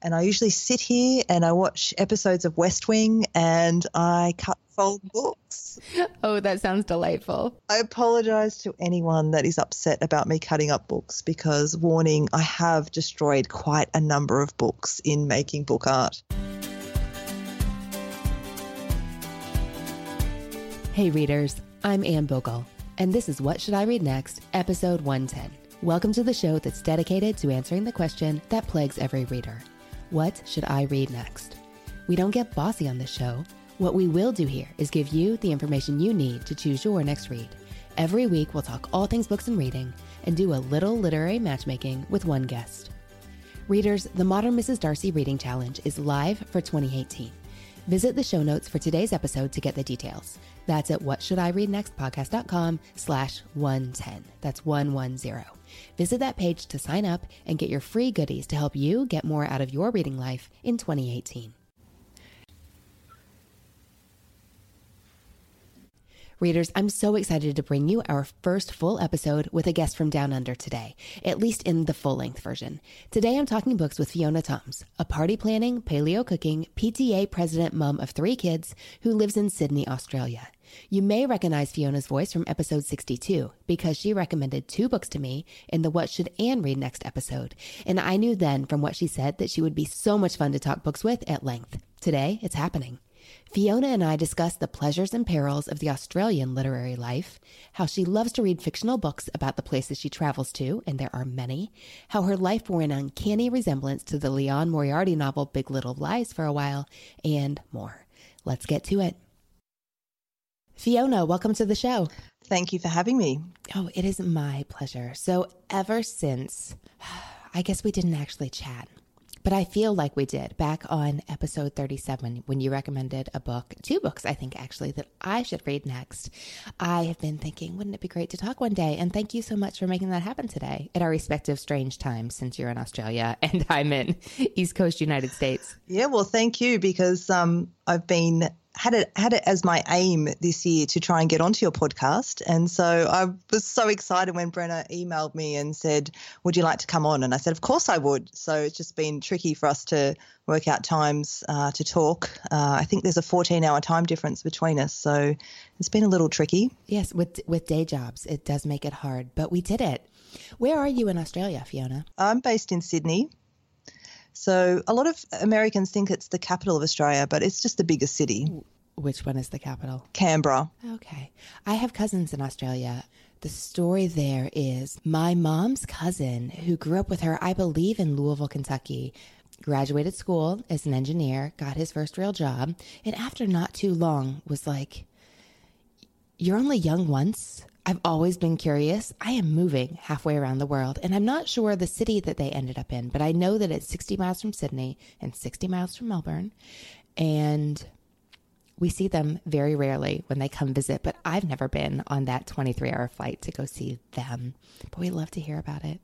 And I usually sit here and I watch episodes of West Wing and I cut fold books. Oh, that sounds delightful. I apologize to anyone that is upset about me cutting up books because, warning, I have destroyed quite a number of books in making book art. Hey, readers, I'm Anne Bogel, and this is What Should I Read Next, episode 110. Welcome to the show that's dedicated to answering the question that plagues every reader What should I read next? We don't get bossy on this show. What we will do here is give you the information you need to choose your next read. Every week, we'll talk all things books and reading and do a little literary matchmaking with one guest. Readers, the Modern Mrs. Darcy Reading Challenge is live for 2018. Visit the show notes for today's episode to get the details. That's at whatshouldireadnextpodcast.com slash 110. That's 110. Visit that page to sign up and get your free goodies to help you get more out of your reading life in 2018. Readers, I'm so excited to bring you our first full episode with a guest from Down Under today, at least in the full length version. Today I'm talking books with Fiona Thoms, a party planning, paleo cooking, PTA president mom of three kids who lives in Sydney, Australia. You may recognize Fiona's voice from episode 62 because she recommended two books to me in the What Should Anne Read Next episode, and I knew then from what she said that she would be so much fun to talk books with at length. Today, it's happening. Fiona and I discuss the pleasures and perils of the Australian literary life, how she loves to read fictional books about the places she travels to, and there are many, how her life bore an uncanny resemblance to the Liane Moriarty novel Big Little Lies for a while, and more. Let's get to it. Fiona, welcome to the show. Thank you for having me. Oh, it is my pleasure. So, ever since, I guess we didn't actually chat but I feel like we did back on episode 37 when you recommended a book, two books, I think, actually, that I should read next. I have been thinking, wouldn't it be great to talk one day? And thank you so much for making that happen today at our respective strange times since you're in Australia and I'm in East Coast United States. Yeah, well, thank you because um, I've been had it had it as my aim this year to try and get onto your podcast. And so I was so excited when Brenna emailed me and said, "Would you like to come on?" And I said, "Of course I would." So it's just been tricky for us to work out times uh, to talk. Uh, I think there's a 14-hour time difference between us, so it's been a little tricky. Yes, with with day jobs, it does make it hard, but we did it. Where are you in Australia, Fiona? I'm based in Sydney. So a lot of Americans think it's the capital of Australia, but it's just the biggest city. Which one is the capital? Canberra. Okay. I have cousins in Australia. The story there is my mom's cousin, who grew up with her, I believe, in Louisville, Kentucky, graduated school as an engineer, got his first real job, and after not too long was like, You're only young once. I've always been curious. I am moving halfway around the world, and I'm not sure the city that they ended up in, but I know that it's 60 miles from Sydney and 60 miles from Melbourne. And we see them very rarely when they come visit, but I've never been on that 23 hour flight to go see them. But we love to hear about it.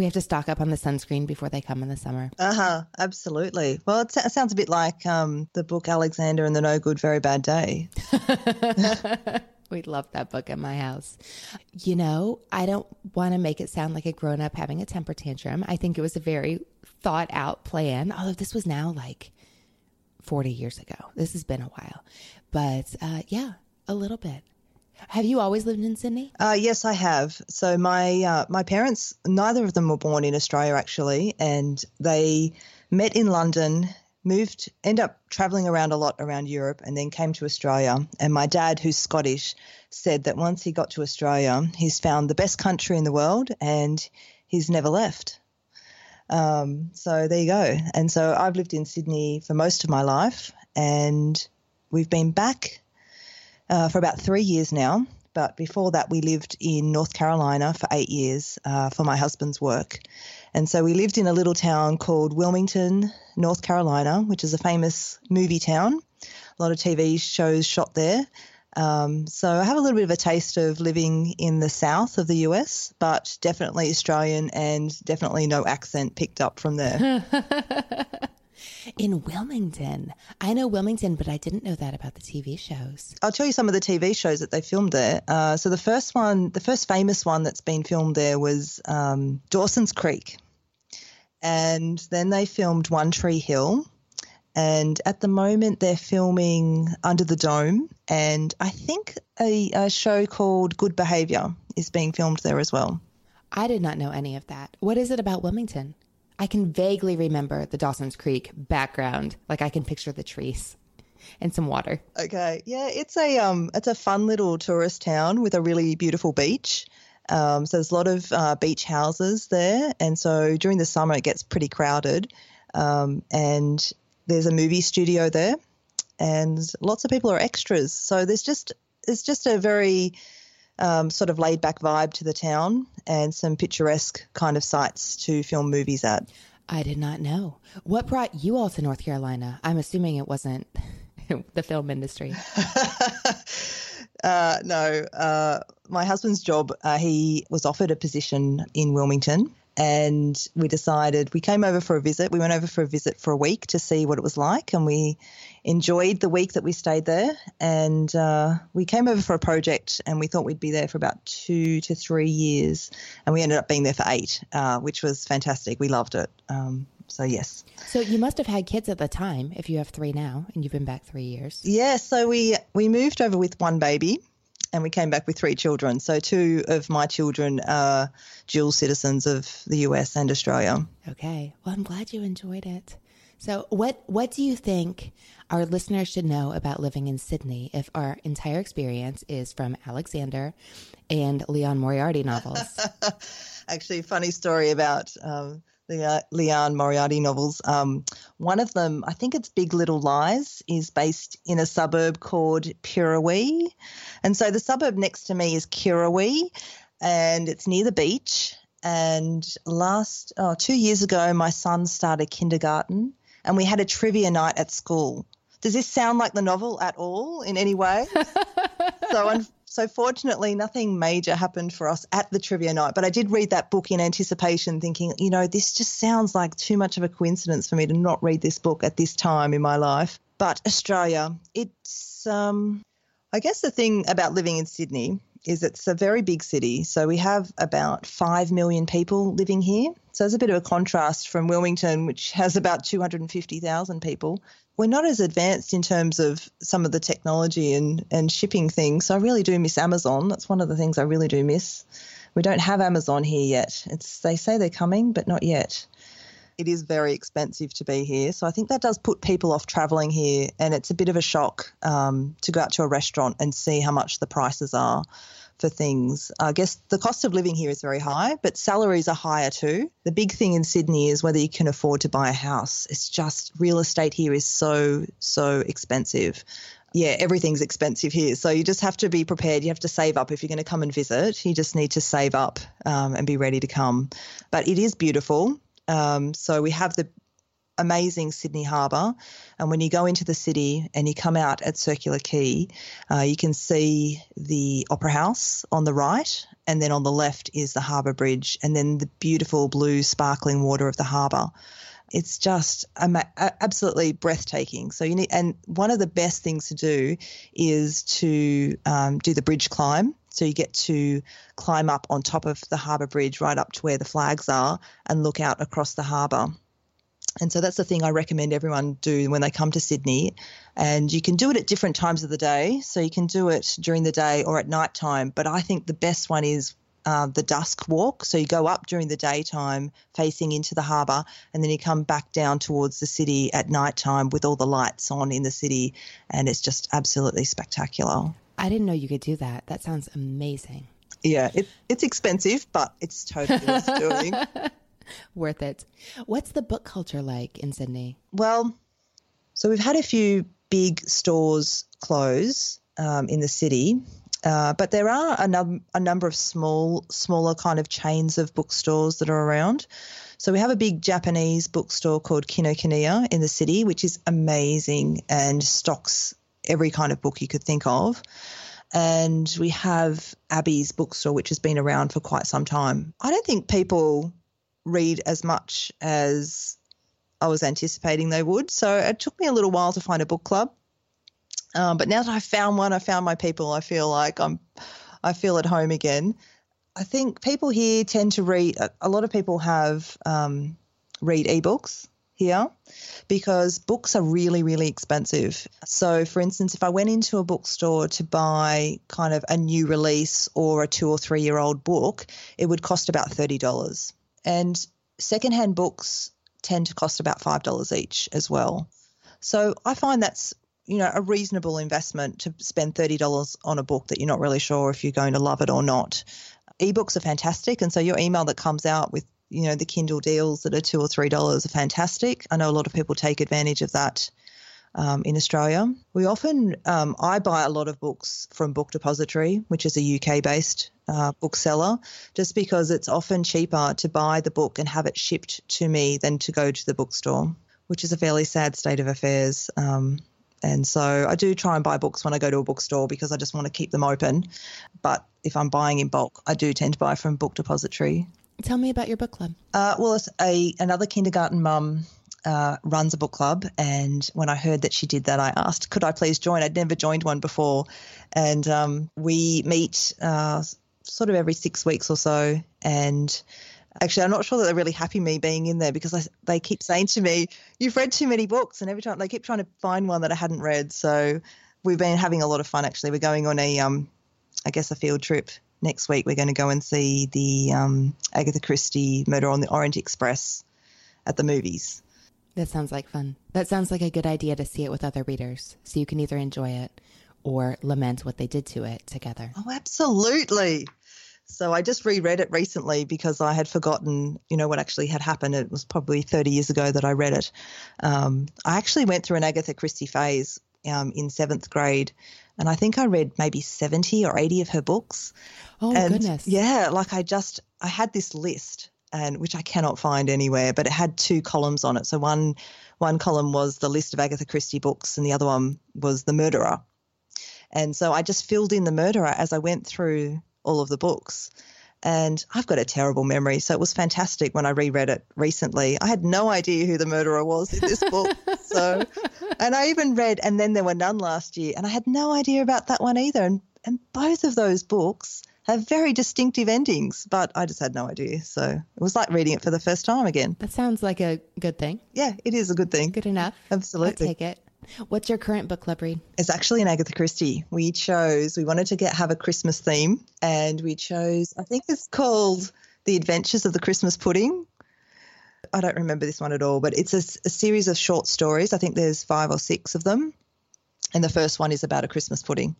We have to stock up on the sunscreen before they come in the summer. Uh huh. Absolutely. Well, it, it, sounds a bit like um, the book Alexander and the No Good Very Bad Day. We love that book at my house. You know, I don't want to make it sound like a grown up having a temper tantrum. I think it was a very thought out plan, although this was now like 40 years ago. This has been a while. But uh, yeah, a little bit. Have you always lived in Sydney? Uh, yes, I have. So my uh, my parents, neither of them were born in Australia actually, and they met in London, moved, end up traveling around a lot around Europe, and then came to Australia. And my dad, who's Scottish, said that once he got to Australia, he's found the best country in the world and he's never left. Um, so there you go. And so I've lived in Sydney for most of my life, and we've been back uh, for about three years now. But before that, we lived in North Carolina for eight years uh, for my husband's work. And so we lived in a little town called Wilmington, North Carolina, which is a famous movie town. A lot of TV shows shot there. Um, so I have a little bit of a taste of living in the south of the US, but definitely Australian and definitely no accent picked up from there. in Wilmington. I know Wilmington, but I didn't know that about the TV shows. I'll tell you some of the TV shows that they filmed there. Uh, so the first one, the first famous one that's been filmed there was um, Dawson's Creek. And then they filmed One Tree Hill. And at the moment, they're filming Under the Dome. And I think a, a show called Good Behavior is being filmed there as well. I did not know any of that. What is it about Wilmington? I can vaguely remember the Dawson's Creek background. Like I can picture the trees and some water. Okay. Yeah, it's a um it's a fun little tourist town with a really beautiful beach. Um, so there's a lot of uh, beach houses there, and so during the summer it gets pretty crowded. Um, and there's a movie studio there, and lots of people are extras. So there's just it's just a very um, sort of laid back vibe to the town and some picturesque kind of sites to film movies at. I did not know. What brought you all to North Carolina? I'm assuming it wasn't the film industry. uh, no, uh, my husband's job, uh, he was offered a position in Wilmington and we decided we came over for a visit. We went over for a visit for a week to see what it was like, and we enjoyed the week that we stayed there. And uh, we came over for a project, and we thought we'd be there for about two to three years, and we ended up being there for eight, uh, which was fantastic. We loved it. Um, so yes. So you must have had kids at the time, if you have three now, and you've been back three years. Yeah. So we we moved over with one baby and we came back with three children. So two of my children are dual citizens of the US and Australia. Okay. Well, I'm glad you enjoyed it. So, what what do you think our listeners should know about living in Sydney if our entire experience is from Alexander and Liane Moriarty novels? Actually, funny story about um, the Liane Moriarty novels. Um, one of them, I think it's Big Little Lies, is based in a suburb called Pirriwee. And so the suburb next to me is Kirrawee, and it's near the beach. And last, oh, two years ago, my son started kindergarten, and we had a trivia night at school. Does this sound like the novel at all in any way? so, so fortunately, nothing major happened for us at the trivia night. But I did read that book in anticipation, thinking, you know, this just sounds like too much of a coincidence for me to not read this book at this time in my life. But Australia, it's, um, I guess the thing about living in Sydney is it's a very big city. So we have about 5 million people living here. So there's a bit of a contrast from Wilmington, which has about 250,000 people we're not as advanced in terms of some of the technology and, and shipping things. So I really do miss Amazon. That's one of the things I really do miss. We don't have Amazon here yet. It's they say they're coming, but not yet. It is very expensive to be here, so I think that does put people off traveling here, and it's a bit of a shock um, to go out to a restaurant and see how much the prices are for things. I guess the cost of living here is very high, but salaries are higher too. The big thing in Sydney is whether you can afford to buy a house. It's just real estate here is so, so expensive. Yeah, everything's expensive here. So you just have to be prepared. You have to save up if you're going to come and visit. You just need to save up um, and be ready to come. But it is beautiful. Um, so we have the amazing Sydney Harbour. And when you go into the city and you come out at Circular Quay, uh, you can see the Opera House on the right, and then on the left is the Harbour Bridge, and then the beautiful blue, sparkling water of the harbour. It's just absolutely breathtaking. So you need, and one of the best things to do is to um, do the bridge climb. So you get to climb up on top of the harbour bridge, right up to where the flags are, and look out across the harbour. And so that's the thing I recommend everyone do when they come to Sydney. And you can do it at different times of the day. So you can do it during the day or at night time. But I think the best one is uh, the dusk walk. So you go up during the daytime facing into the harbour, and then you come back down towards the city at night time with all the lights on in the city. And it's just absolutely spectacular. I didn't know you could do that. That sounds amazing. Yeah, it, it's expensive, but it's totally worth doing. Worth it. What's the book culture like in Sydney? Well, so we've had a few big stores close um, in the city. Uh, but there are a, num- a number of small, smaller kind of chains of bookstores that are around. So we have a big Japanese bookstore called Kinokuniya in the city, which is amazing and stocks every kind of book you could think of. And we have Abbey's bookstore, which has been around for quite some time. I don't think people read as much as I was anticipating they would. So it took me a little while to find a book club. Um, but now that I've found one, I found my people. I feel like I'm, I feel at home again. I think people here tend to read. A lot of people have um, read ebooks here because books are really, really expensive. So, for instance, if I went into a bookstore to buy kind of a new release or a two or three year old book, it would cost about $30. And secondhand books tend to cost about $5 each as well. So I find that's you know a reasonable investment to spend $30 on a book that you're not really sure if you're going to love it or not. Ebooks are fantastic and so your email that comes out with you know the Kindle deals that are 2 or 3 dollars are fantastic. I know a lot of people take advantage of that. Um, in Australia. We often, um, I buy a lot of books from Book Depository, which is a UK based uh, bookseller, just because it's often cheaper to buy the book and have it shipped to me than to go to the bookstore, which is a fairly sad state of affairs. Um, and so I do try and buy books when I go to a bookstore because I just want to keep them open. But if I'm buying in bulk, I do tend to buy from Book Depository. Tell me about your book club. Uh, well, it's a another kindergarten mum uh, runs a book club, and when I heard that she did that, I asked, could I please join? I'd never joined one before, and um, we meet uh, sort of every six weeks or so, and actually, I'm not sure that they're really happy me being in there because I, they keep saying to me, "You've read too many books," and every time they keep trying to find one that I hadn't read. So we've been having a lot of fun. Actually, we're going on a, um, I guess, a field trip next week. We're going to go and see the um, Agatha Christie Murder on the Orient Express at the movies. That sounds like fun. That sounds like a good idea to see it with other readers, so you can either enjoy it or lament what they did to it together. Oh, absolutely. So I just reread it recently because I had forgotten, you know, what actually had happened. It was probably 30 years ago that I read it. Um, I actually went through an Agatha Christie phase um, in seventh grade, and I think I read maybe 70 or 80 of her books. Oh and goodness! Yeah, like I just I had this list, and which I cannot find anywhere, but it had two columns on it. So one one column was the list of Agatha Christie books, and the other one was the murderer. And so I just filled in the murderer as I went through all of the books. And I've got a terrible memory. So it was fantastic when I reread it recently. I had no idea who the murderer was in this book. so, and I even read And Then There Were None last year, and I had no idea about that one either. And, and both of those books have very distinctive endings, but I just had no idea. So it was like reading it for the first time again. That sounds like a good thing. Yeah, it is a good thing. Good enough. Absolutely. I'll take it. What's your current book club read? It's actually an Agatha Christie. We chose, we wanted to get have a Christmas theme, and we chose, I think it's called The Adventures of the Christmas Pudding. I don't remember this one at all, but it's a, a series of short stories. I think there's five or six of them. And the first one is about a Christmas pudding.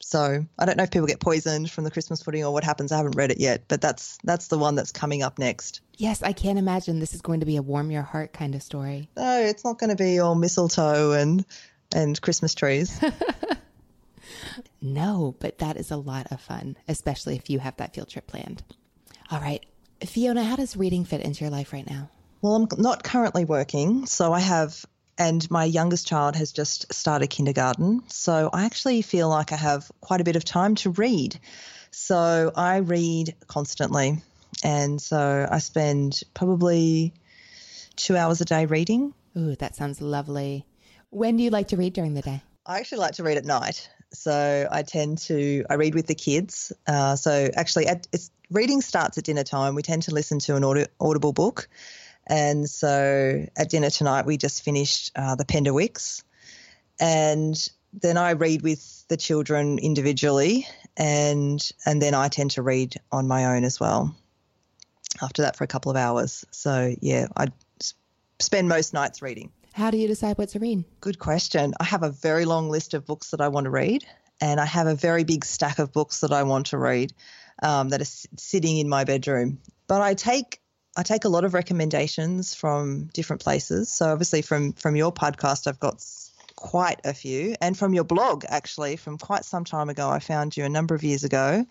So I don't know if people get poisoned from the Christmas pudding or what happens. I haven't read it yet, but that's that's the one that's coming up next. Yes, I can't imagine this is going to be a warm your heart kind of story. No, it's not going to be all mistletoe and and Christmas trees. no, but that is a lot of fun, especially if you have that field trip planned. All right. Fiona, how does reading fit into your life right now? Well, I'm not currently working, so I have and my youngest child has just started kindergarten. So I actually feel like I have quite a bit of time to read. So I read constantly. And so I spend probably two hours a day reading. Ooh, that sounds lovely. When do you like to read during the day? I actually like to read at night. So I tend to I read with the kids. Uh, so actually, at, reading starts at dinner time. We tend to listen to an audi- audible book, and so at dinner tonight, we just finished uh, the Penderwicks. And then I read with the children individually. and and then I tend to read on my own as well. After that, for a couple of hours. So yeah, I spend most nights reading. How do you decide what to read? Good question. I have a very long list of books that I want to read, and I have a very big stack of books that I want to read um, that are sitting in my bedroom. But I take I take a lot of recommendations from different places. So obviously from from your podcast, I've got quite a few, and from your blog actually from quite some time ago. I found you a number of years ago,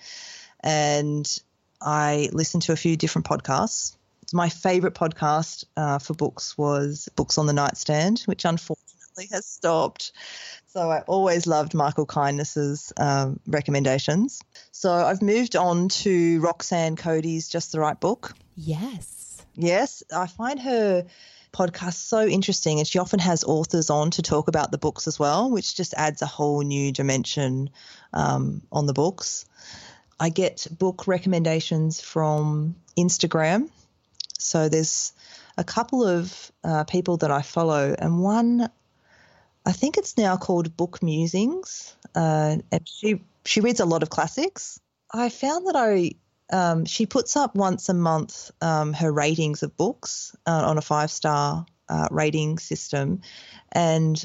and I listened to a few different podcasts. My favorite podcast uh, for books was Books on the Nightstand, which unfortunately has stopped. So I always loved Michael Kindness's um, recommendations. So I've moved on to Roxanne Coady's Just the Right Book. Yes. Yes. I find her podcast so interesting and she often has authors on to talk about the books as well, which just adds a whole new dimension um, on the books. I get book recommendations from Instagram. So there's a couple of uh, people that I follow, and one I think it's now called Book Musings, uh, and she she reads a lot of classics. I found that I um, she puts up once a month um, her ratings of books uh, on a five star uh, rating system, and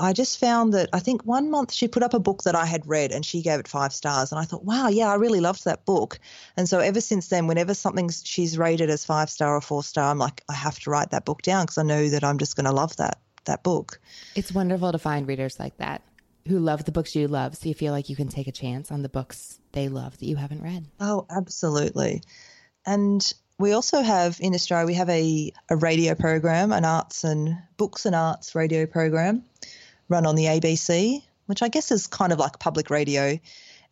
I just found that I think one month she put up a book that I had read and she gave it five stars. And I thought, wow, yeah, I really loved that book. And so ever since then, whenever something she's rated as five star or four star, I'm like, I have to write that book down because I know that I'm just going to love that that book. It's wonderful to find readers like that who love the books you love. So you feel like you can take a chance on the books they love that you haven't read. Oh, absolutely. And we also have in Australia, we have a, a radio program, an arts and books and arts radio program run on the ABC, which I guess is kind of like public radio.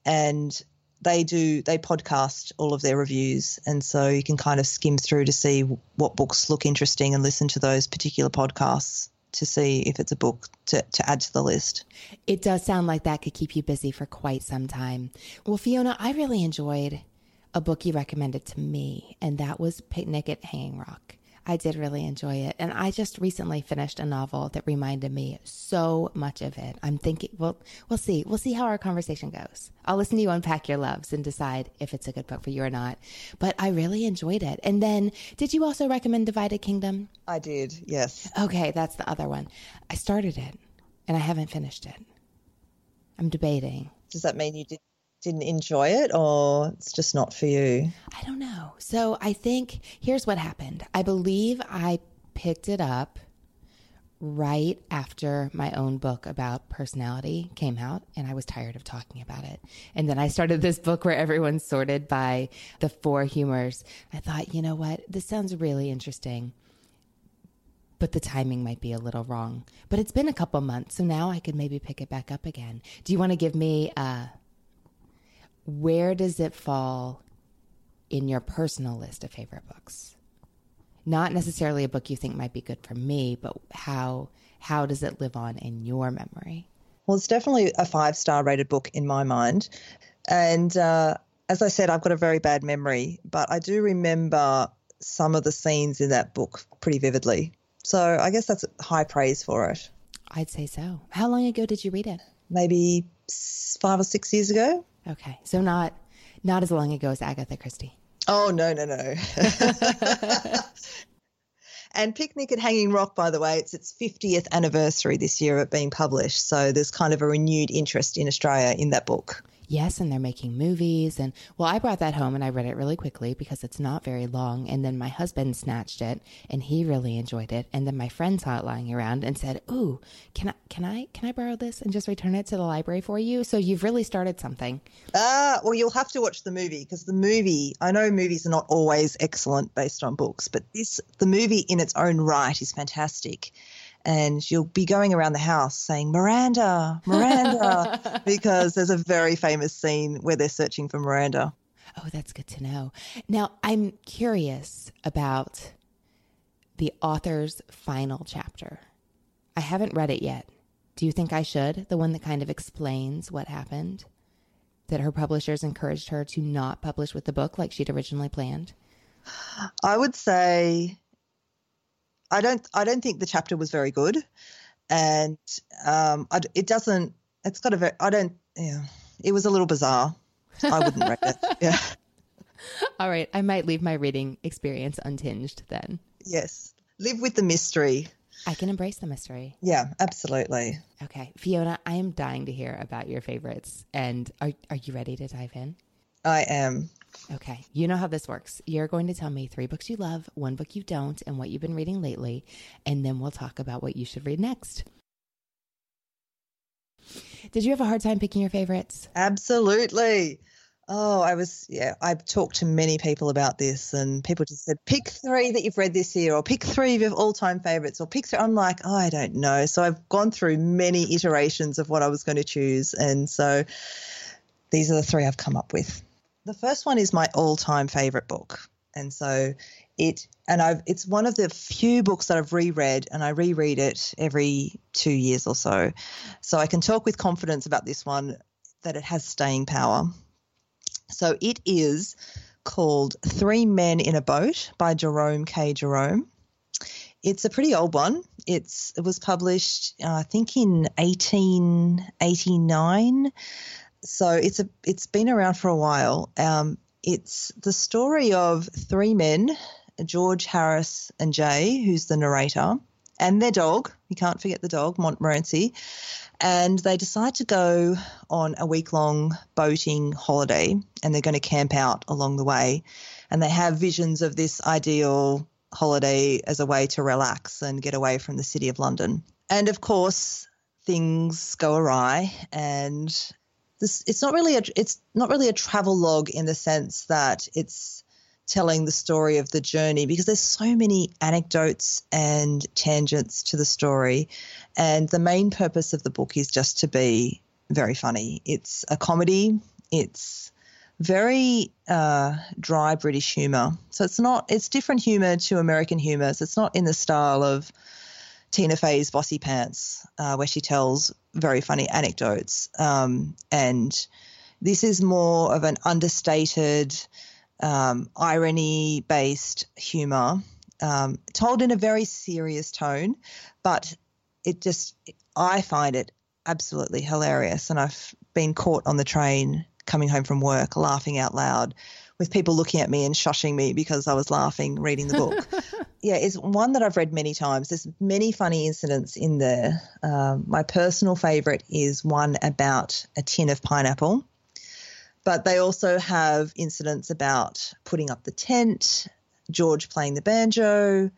And they do they podcast all of their reviews and so you can kind of skim through to see what books look interesting and listen to those particular podcasts to see if it's a book to, to add to the list. It does sound like that could keep you busy for quite some time. Well, Fiona, I really enjoyed a book you recommended to me, and that was Picnic at Hanging Rock. I did really enjoy it. And I just recently finished a novel that reminded me so much of it. I'm thinking, well, we'll see. We'll see how our conversation goes. I'll listen to you unpack your loves and decide if it's a good book for you or not. But I really enjoyed it. And then, did you also recommend Divided Kingdom? I did, yes. Okay, that's the other one. I started it and I haven't finished it. I'm debating. Does that mean you did didn't enjoy it or it's just not for you? I don't know. So I think here's what happened. I believe I picked it up right after my own book about personality came out and I was tired of talking about it. And then I started this book where everyone's sorted by the four humors. I thought, you know what? This sounds really interesting. But the timing might be a little wrong. But it's been a couple months, so now I could maybe pick it back up again. Do you want to give me uh, where does it fall in your personal list of favorite books? Not necessarily a book you think might be good for me, but how how does it live on in your memory? Well, it's definitely a five star rated book in my mind, and uh, as I said, I've got a very bad memory, but I do remember some of the scenes in that book pretty vividly. So I guess that's high praise for it. I'd say so. How long ago did you read it? Maybe five or six years ago. Okay, so not not as long ago as Agatha Christie. Oh no no no. and Picnic at Hanging Rock, by the way, it's its 50th anniversary this year of it being published. So there's kind of a renewed interest in Australia in that book. Yes, and they're making movies. And well, I brought that home and I read it really quickly because it's not very long. And then my husband snatched it and he really enjoyed it. And then my friend saw it lying around and said, "Ooh, can I can I can I borrow this and just return it to the library for you?" So you've really started something. Ah, uh, well, you'll have to watch the movie because the movie. I know movies are not always excellent based on books, but this the movie in its own right is fantastic and you'll be going around the house saying Miranda, Miranda, because there's a very famous scene where they're searching for Miranda. Oh, that's good to know. Now, I'm curious about the author's final chapter. I haven't read it yet. Do you think I should? The one that kind of explains what happened? That her publishers encouraged her to not publish with the book like she'd originally planned? I would say I don't I don't think the chapter was very good, and um, I, it doesn't. It's got a very. I don't. Yeah, it was a little bizarre. I wouldn't read it. Yeah. All right. I might leave my reading experience untinged then. Yes. Live with the mystery. I can embrace the mystery. Yeah, absolutely. Okay. Fiona, I am dying to hear about your favorites. And are, are you ready to dive in? I am. Okay. You know how this works. You're going to tell me three books you love, one book you don't, and what you've been reading lately. And then we'll talk about what you should read next. Did you have a hard time picking your favorites? Absolutely. Oh, I was, yeah, I've talked to many people about this, and people just said, pick three that you've read this year, or pick three of your all time favorites, or pick three. I'm like, oh, I don't know. So I've gone through many iterations of what I was going to choose. And so these are the three I've come up with. The first one is my all time favorite book. And so it, and I've, it's one of the few books that I've reread, and I reread it every two years or so. So I can talk with confidence about this one that it has staying power. So it is called Three Men in a Boat by Jerome K. Jerome. It's a pretty old one. It's it was published, uh, I think, in 1889. So it's a it's been around for a while. Um, it's the story of three men, George Harris and Jay, who's the narrator, and their dog. You can't forget the dog, Montmorency and they decide to go on a week long boating holiday and they're going to camp out along the way. And they have visions of this ideal holiday as a way to relax and get away from the city of London. And of course, things go awry and this it's not really a it's not really a travel log in the sense that it's telling the story of the journey because there's so many anecdotes and tangents to the story. And the main purpose of the book is just to be very funny. It's a comedy, it's very uh, dry British humor. So it's not, it's different humor to American humor. So it's not in the style of Tina Fey's Bossypants, uh, where she tells very funny anecdotes. Um, and this is more of an understated, um, irony based humor, um, told in a very serious tone, but it just, I find it absolutely hilarious. And I've been caught on the train coming home from work laughing out loud with people looking at me and shushing me because I was laughing reading the book. yeah, it's one that I've read many times. There's many funny incidents in there. Um, my personal favorite is one about a tin of pineapple. But they also have incidents about putting up the tent, George playing the banjo,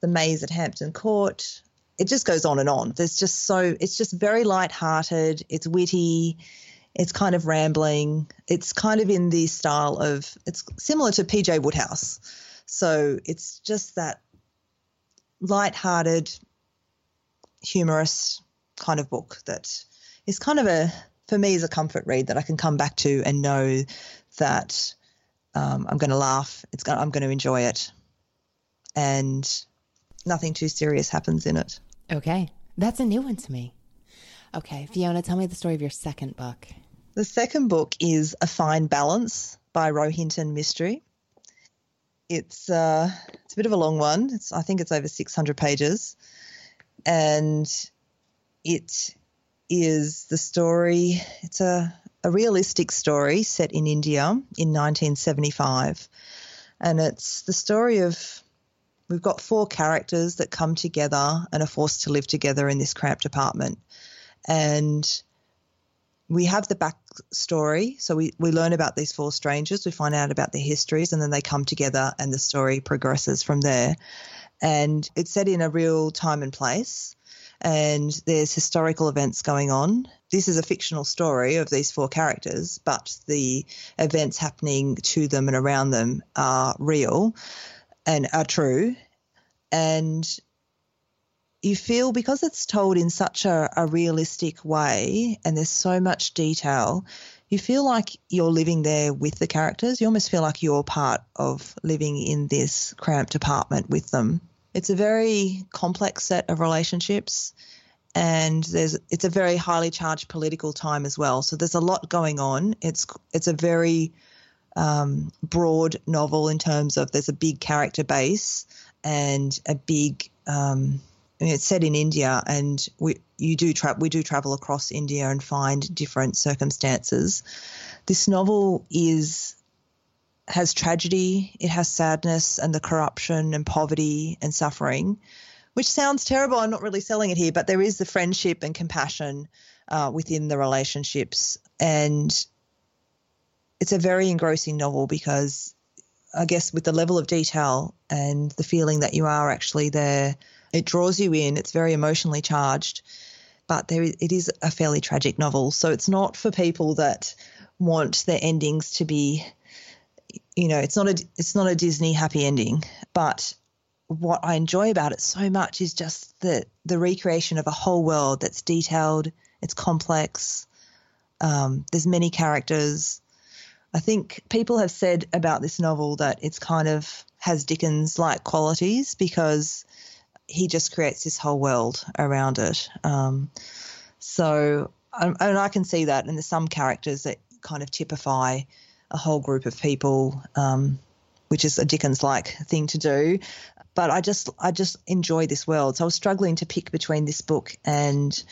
the maze at Hampton Court. It just goes on and on. There's just so, it's just very light-hearted. It's witty. It's kind of rambling. It's kind of in the style of, it's similar to PG Wodehouse. So it's just that light-hearted, humorous kind of book that is kind of a for me is a comfort read that I can come back to and know that um, I'm going to laugh. It's going I'm going to enjoy it, and nothing too serious happens in it. Okay, that's a new one to me. Okay, Fiona, tell me the story of your second book. The second book is A Fine Balance by Rohinton Mistry. It's uh, it's a bit of a long one. It's I think it's over 600 pages, and it is the story, it's a, a realistic story set in India in 1975. And it's the story of we've got four characters that come together and are forced to live together in this cramped apartment. And we have the backstory. So we, we learn about these four strangers, we find out about their histories, and then they come together and the story progresses from there. And it's set in a real time and place and there's historical events going on. This is a fictional story of these four characters, but the events happening to them and around them are real and are true. And you feel because it's told in such a, a realistic way and there's so much detail, you feel like you're living there with the characters. You almost feel like you're part of living in this cramped apartment with them. It's a very complex set of relationships and there's it's a very highly charged political time as well. So there's a lot going on. It's it's a very um, broad novel in terms of there's a big character base and a big um, it's set in India, and we you do tra- we do travel across India and find different circumstances. This novel is has tragedy, it has sadness and the corruption and poverty and suffering, which sounds terrible. I'm not really selling it here, but there is the friendship and compassion uh, within the relationships, and it's a very engrossing novel because I guess with the level of detail and the feeling that you are actually there, it draws you in. It's very emotionally charged, but there is, it is a fairly tragic novel. So it's not for people that want their endings to be, you know, it's not a it's not a Disney happy ending. But what I enjoy about it so much is just the the recreation of a whole world that's detailed. It's complex. Um, there's many characters I think people have said about this novel that it's kind of has Dickens like qualities because he just creates this whole world around it. Um, so, and I can see that, and there's some characters that kind of typify a whole group of people, um, which is a Dickens like thing to do. But I just, I just enjoy this world. So I was struggling to pick between this book and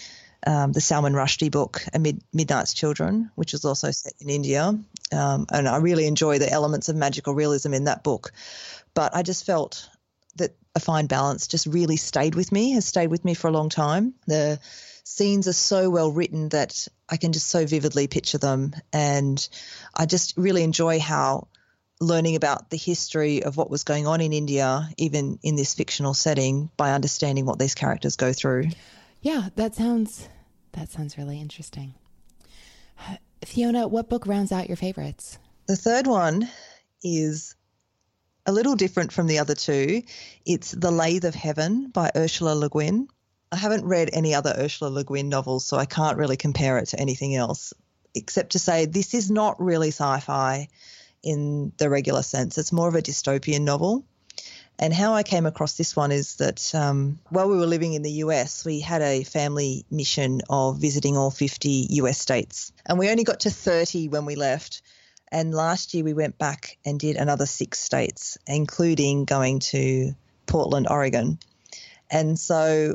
um, the Salman Rushdie book, Mid- Midnight's Children, which is also set in India. Um, and I really enjoy the elements of magical realism in that book. But I just felt a fine balance just really stayed with me, has stayed with me for a long time. The scenes are so well written that I can just so vividly picture them. And I just really enjoy how learning about the history of what was going on in India, even in this fictional setting, by understanding what these characters go through. Yeah, that sounds that sounds really interesting. Fiona, what book rounds out your favorites? The third one is a little different from the other two. It's The Lathe of Heaven by Ursula Le Guin. I haven't read any other Ursula Le Guin novels, so I can't really compare it to anything else, except to say this is not really sci fi in the regular sense. It's more of a dystopian novel. And how I came across this one is that um, while we were living in the US, we had a family mission of visiting all 50 US states. And we only got to 30 when we left. And last year we went back and did another six states, including going to Portland, Oregon. And so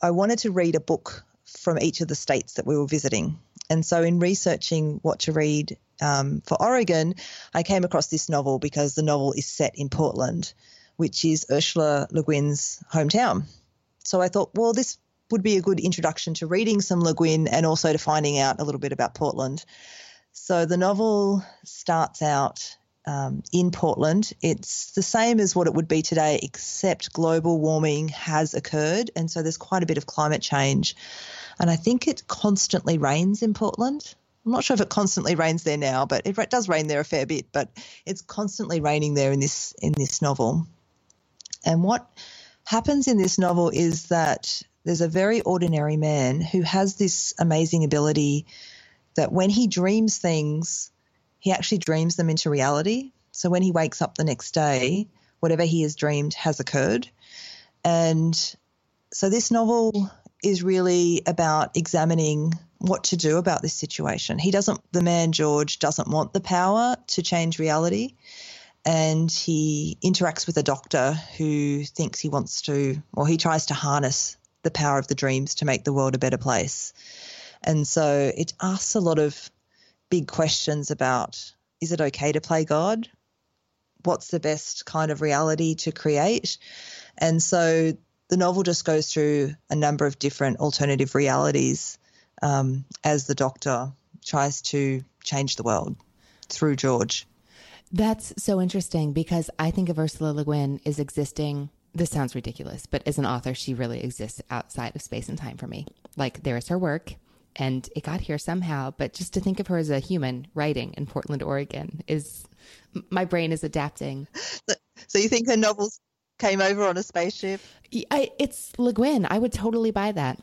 I wanted to read a book from each of the states that we were visiting. And so, in researching what to read um, for Oregon, I came across this novel because the novel is set in Portland which is Ursula Le Guin's hometown. So I thought, well, this would be a good introduction to reading some Le Guin and also to finding out a little bit about Portland. So the novel starts out um, in Portland. It's the same as what it would be today, except global warming has occurred. And so there's quite a bit of climate change. And I think it constantly rains in Portland. I'm not sure if it constantly rains there now, but it does rain there a fair bit. But it's constantly raining there in this in this novel. And what happens in this novel is that there's a very ordinary man who has this amazing ability that when he dreams things, he actually dreams them into reality. So when he wakes up the next day, whatever he has dreamed has occurred. And so this novel is really about examining what to do about this situation. He doesn't, the man George doesn't want the power to change reality and he interacts with a doctor who thinks he wants to, or he tries to harness the power of the dreams to make the world a better place. And so it asks a lot of big questions about is it okay to play God? What's the best kind of reality to create? And so the novel just goes through a number of different alternative realities um, as the doctor tries to change the world through George. That's so interesting because I think of Ursula Le Guin as existing. This sounds ridiculous, but as an author, she really exists outside of space and time for me. Like, there is her work, and it got here somehow. But just to think of her as a human writing in Portland, Oregon, is my brain is adapting. So, you think her novels came over on a spaceship? I, it's Le Guin. I would totally buy that.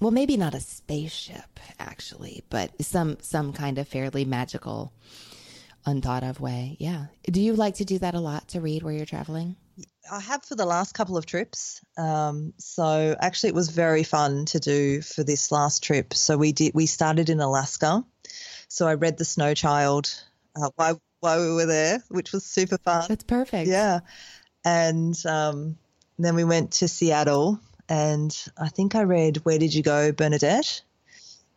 Well, maybe not a spaceship, actually, but some some kind of fairly magical unthought of way. Yeah. Do you like to do that a lot to read where you're traveling? I have for the last couple of trips. Um, so actually, it was very fun to do for this last trip. So we did. We started in Alaska. So I read The Snow Child uh, while while we were there, which was super fun. That's perfect. Yeah, and um, then we went to Seattle, and I think I read Where Did You Go, Bernadette,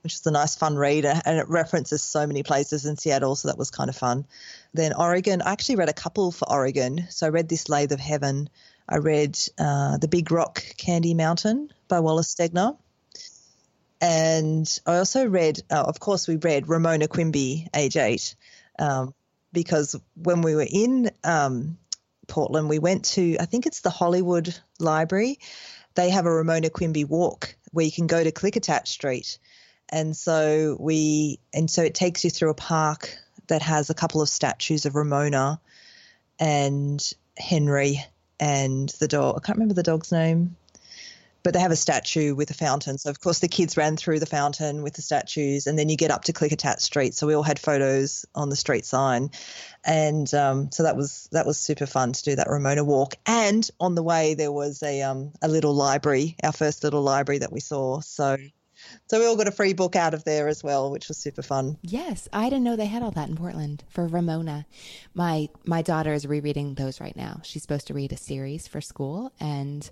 which is a nice, fun read, and it references so many places in Seattle, so that was kind of fun. Then Oregon, I actually read a couple for Oregon. So I read This Lathe of Heaven. I read uh, The Big Rock Candy Mountain by Wallace Stegner. And I also read, uh, of course, we read Ramona Quimby, age eight, um, because when we were in um, Portland, we went to, I think it's the Hollywood Library. They have a Ramona Quimby walk where you can go to Klickitat Street. And so we, and so it takes you through a park that has a couple of statues of Ramona and Henry and the dog. I can't remember the dog's name but they have a statue with a fountain. So of course the kids ran through the fountain with the statues, and then you get up to Klickitat Street. So we all had photos on the street sign, and um, so that was that was super fun to do that Ramona walk. And on the way there was a um, a little library, our first little library that we saw. So. So we all got a free book out of there as well, which was super fun. Yes, I didn't know they had all that in Portland for Ramona. My my daughter is rereading those right now. She's supposed to read a series for school and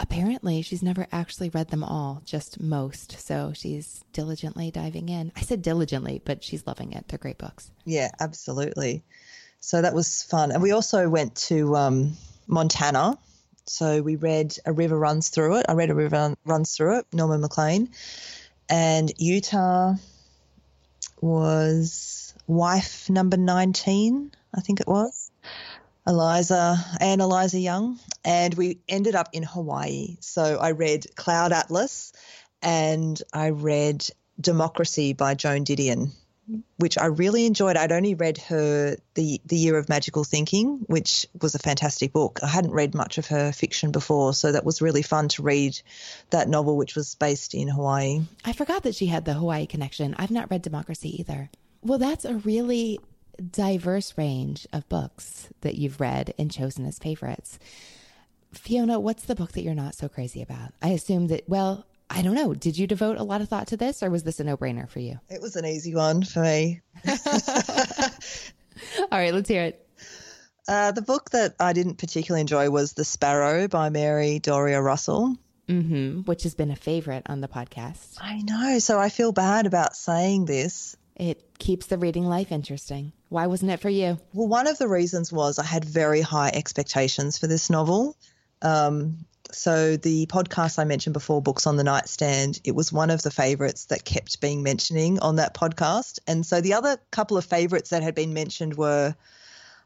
apparently she's never actually read them all, just most. So she's diligently diving in. I said diligently, but she's loving it. They're great books. Yeah, absolutely. So that was fun. And we also went to um, Montana. So we read A River Runs Through It. I read A River Runs Through It, Norman Maclean. And Utah was wife number 19, I think it was. Eliza and Eliza Young, and we ended up in Hawaii. So I read Cloud Atlas and I read Democracy by Joan Didion, which I really enjoyed. I'd only read her the the Year of Magical Thinking, which was a fantastic book. I hadn't read much of her fiction before, so that was really fun to read that novel, which was based in Hawaii. I forgot that she had the Hawaii connection. I've not read Democracy either. Well, that's a really diverse range of books that you've read and chosen as favorites. Fiona, what's the book that you're not so crazy about? I assume that, well, I don't know. Did you devote a lot of thought to this or was this a no brainer for you? It was an easy one for me. All right, let's hear it. Uh, the book that I didn't particularly enjoy was The Sparrow by Mary Doria Russell. Mm-hmm, which has been a favorite on the podcast. I know. So I feel bad about saying this. It keeps the reading life interesting. Why wasn't it for you? Well, one of the reasons was I had very high expectations for this novel. Um, so the podcast I mentioned before, Books on the Nightstand, it was one of the favorites that kept being mentioning on that podcast. And so the other couple of favorites that had been mentioned were,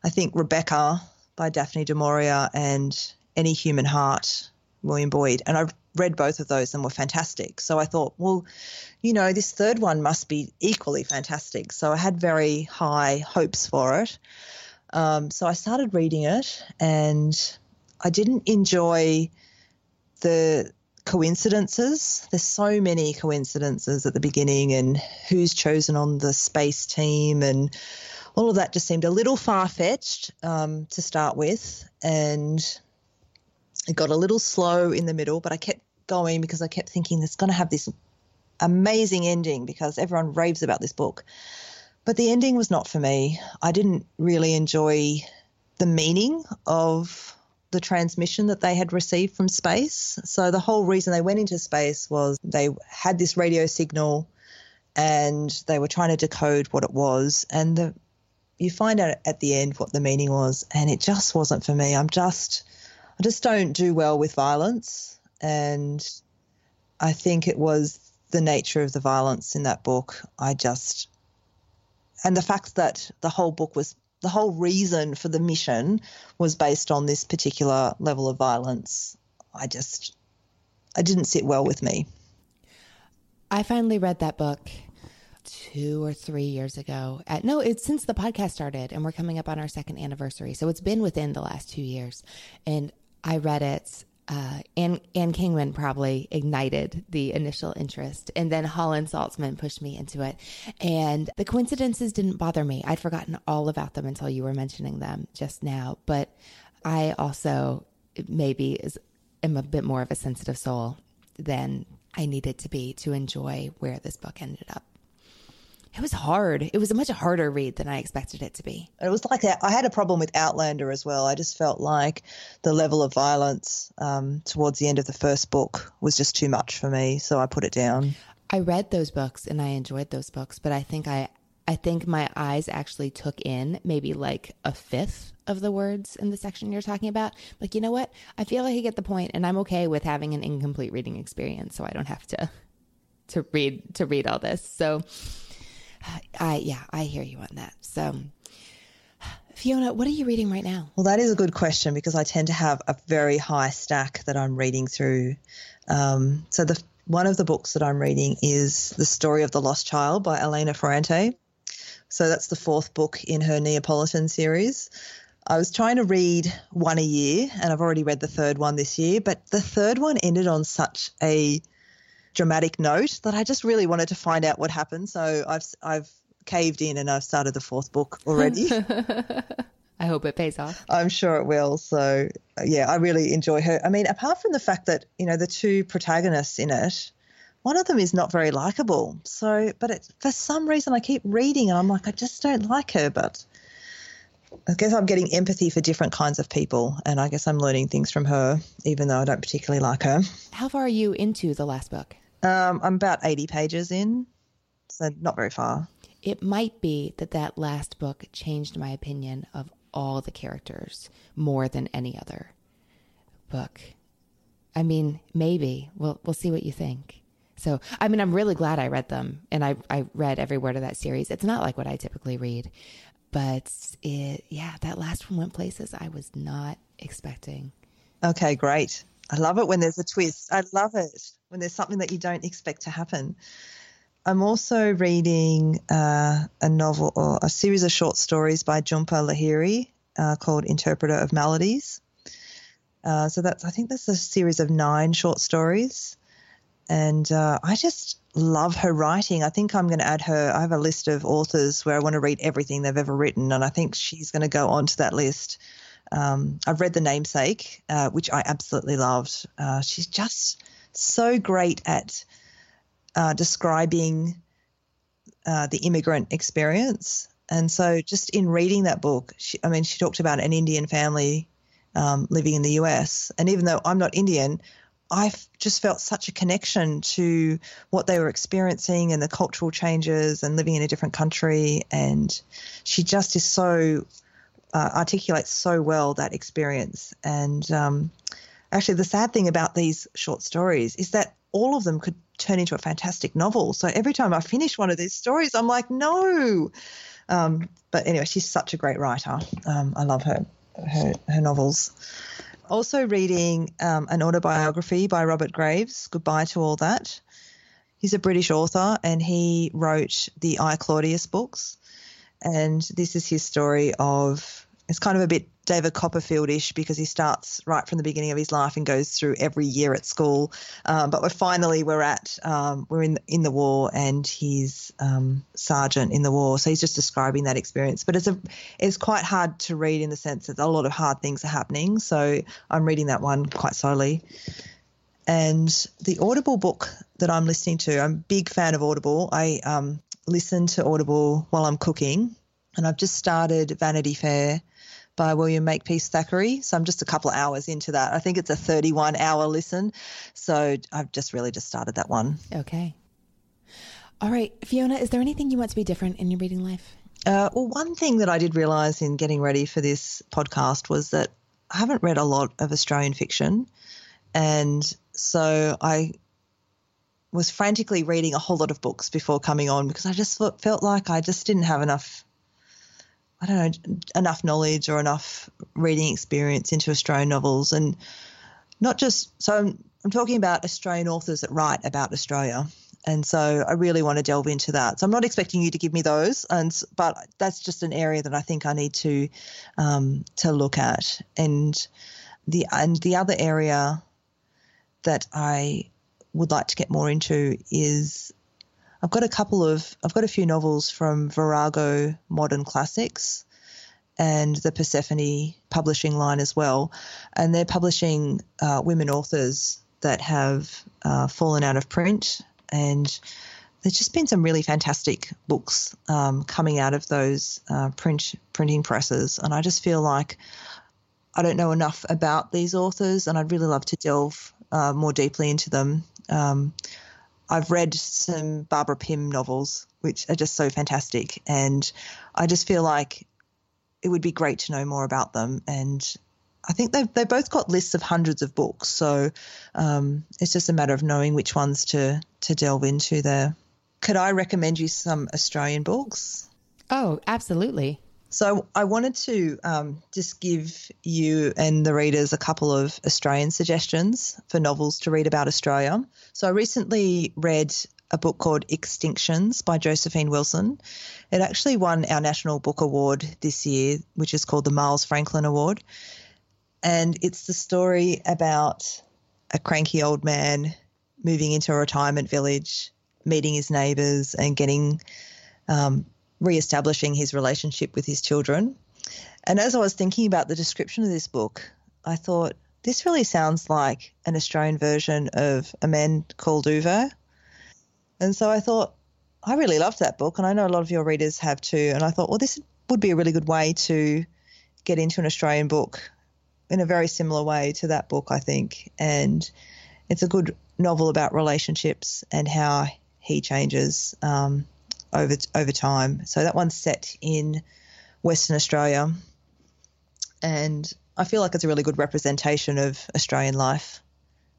I think, Rebecca by Daphne du Maurier and Any Human Heart, William Boyd. And I read both of those and were fantastic. So I thought, well, you know, this third one must be equally fantastic. So I had very high hopes for it. Um, so I started reading it and I didn't enjoy the coincidences. There's so many coincidences at the beginning and who's chosen on the space team and all of that just seemed a little far fetched um, to start with. And it got a little slow in the middle, but I kept going because I kept thinking it's going to have this amazing ending because everyone raves about this book. But the ending was not for me. I didn't really enjoy the meaning of the transmission that they had received from space. So the whole reason they went into space was they had this radio signal and they were trying to decode what it was and the you find out at the end what the meaning was and it just wasn't for me. I'm just I just don't do well with violence and I think it was the nature of the violence in that book. I just, and the fact that the whole book was, the whole reason for the mission was based on this particular level of violence. I just, I didn't sit well with me. I finally read that book two or three years ago. At, no, it's since the podcast started, and we're coming up on our second anniversary. So it's been within the last two years. And I read it uh, Anne, Ann Kingman probably ignited the initial interest. And then Holland Saltzman pushed me into it. And the coincidences didn't bother me. I'd forgotten all about them until you were mentioning them just now. But I also maybe is, am a bit more of a sensitive soul than I needed to be to enjoy where this book ended up. It was hard. It was a much harder read than I expected it to be. It was like I had a problem with Outlander as well. I just felt like the level of violence um, towards the end of the first book was just too much for me, so I put it down. I read those books and I enjoyed those books, but I think I I think my eyes actually took in maybe like a fifth of the words in the section you're talking about. Like, you know what? I feel like I get the point and I'm okay with having an incomplete reading experience so I don't have to to read to read all this. So I yeah, I hear you on that. So Fiona, what are you reading right now? Well, that is a good question because I tend to have a very high stack that I'm reading through. Um, so the one of the books that I'm reading is The Story of the Lost Child by Elena Ferrante. So that's the fourth book in her Neapolitan series. I was trying to read one a year, and I've already read the third one this year, but the third one ended on such a dramatic note that I just really wanted to find out what happened. So I've I've caved in and I've started the fourth book already. I hope it pays off. I'm sure it will. So uh, yeah, I really enjoy her. I mean, apart from the fact that you know the two protagonists in it, one of them is not very likable. So, but it, for some reason, I keep reading and I'm like, I just don't like her. But I guess I'm getting empathy for different kinds of people, and I guess I'm learning things from her, even though I don't particularly like her. How far are you into the last book? Um, I'm about 80 pages in, so not very far. It might be that that last book changed my opinion of all the characters more than any other book. I mean, maybe we'll we'll see what you think. So, I mean, I'm really glad I read them, and I I read every word of that series. It's not like what I typically read, but it yeah, that last one went places I was not expecting. Okay, great. I love it when there's a twist. I love it when there's something that you don't expect to happen. I'm also reading uh, a novel or a series of short stories by Jhumpa Lahiri uh, called Interpreter of Maladies. Uh, so that's I think that's a series of nine short stories, and uh, I just love her writing. I think I'm going to add her. I have a list of authors where I want to read everything they've ever written, and I think she's going to go onto that list. Um, I've read The Namesake, uh, which I absolutely loved. Uh, she's just so great at uh, describing uh, the immigrant experience. And so, just in reading that book, she, I mean, she talked about an Indian family um, living in the US. And even though I'm not Indian, I just felt such a connection to what they were experiencing and the cultural changes and living in a different country. And she just is so uh, articulates so well that experience. And um, actually, the sad thing about these short stories is that all of them could turn into a fantastic novel. So every time I finish one of these stories, I'm like, no. Um, but anyway, she's such a great writer. Um, I love her, her, her novels. Also, reading um, an autobiography by Robert Graves, Goodbye to All That. He's a British author and he wrote the I Claudius books. And this is his story of it's kind of a bit David Copperfield-ish because he starts right from the beginning of his life and goes through every year at school. Um, but we're finally we're at um, we're in in the war and he's um, sergeant in the war, so he's just describing that experience. But it's a it's quite hard to read in the sense that a lot of hard things are happening. So I'm reading that one quite slowly. And the Audible book that I'm listening to, I'm a big fan of Audible. I um, listen to Audible while I'm cooking, and I've just started Vanity Fair by William Makepeace Thackeray. So I'm just a couple of hours into that. I think it's a 31 hour listen. So I've just really just started that one. Okay. All right. Fiona, is there anything you want to be different in your reading life? Uh, well, one thing that I did realize in getting ready for this podcast was that I haven't read a lot of Australian fiction. And so I was frantically reading a whole lot of books before coming on because I just felt like I just didn't have enough I don't know, enough knowledge or enough reading experience into Australian novels. And not just, so I'm, I'm talking about Australian authors that write about Australia. And so I really want to delve into that. So I'm not expecting you to give me those, and but that's just an area that I think I need to um, to look at. And the and the other area that I would like to get more into is I've got a couple of, I've got a few novels from Virago Modern Classics and the Persephone publishing line as well. And they're publishing uh, women authors that have uh, fallen out of print. And there's just been some really fantastic books um, coming out of those uh, print printing presses, and I just feel like I don't know enough about these authors, and I'd really love to delve uh, more deeply into them. Um, I've read some Barbara Pym novels, which are just so fantastic, and I just feel like it would be great to know more about them. And I think they've they both got lists of hundreds of books, so um, it's just a matter of knowing which ones to to delve into there. Could I recommend you some Australian books? Oh, absolutely. So I wanted to um, just give you and the readers a couple of Australian suggestions for novels to read about Australia. So I recently read a book called Extinctions by Josephine Wilson. It actually won our National Book Award this year, which is called the Miles Franklin Award. And it's the story about a cranky old man moving into a retirement village, meeting his neighbours, and getting um, re-establishing his relationship with his children. And as I was thinking about the description of this book, I thought this really sounds like an Australian version of A Man Called Ove. And so I thought, I really loved that book, and I know a lot of your readers have too. And I thought, well, this would be a really good way to get into an Australian book in a very similar way to that book, I think. And it's a good novel about relationships and how he changes um, over over time. So that one's set in Western Australia, and I feel like it's a really good representation of Australian life.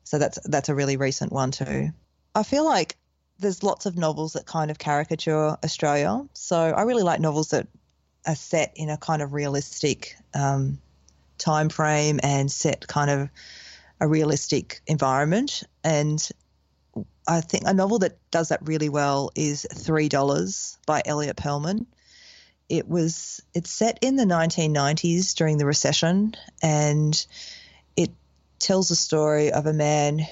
So that's that's a really recent one too. I feel like there's lots of novels that kind of caricature Australia. So I really like novels that are set in a kind of realistic um, time frame and set kind of a realistic environment. And I think a novel that does that really well is Three Dollars by Elliot Perlman. It was it's set in the 1990s during the recession, and it tells the story of a man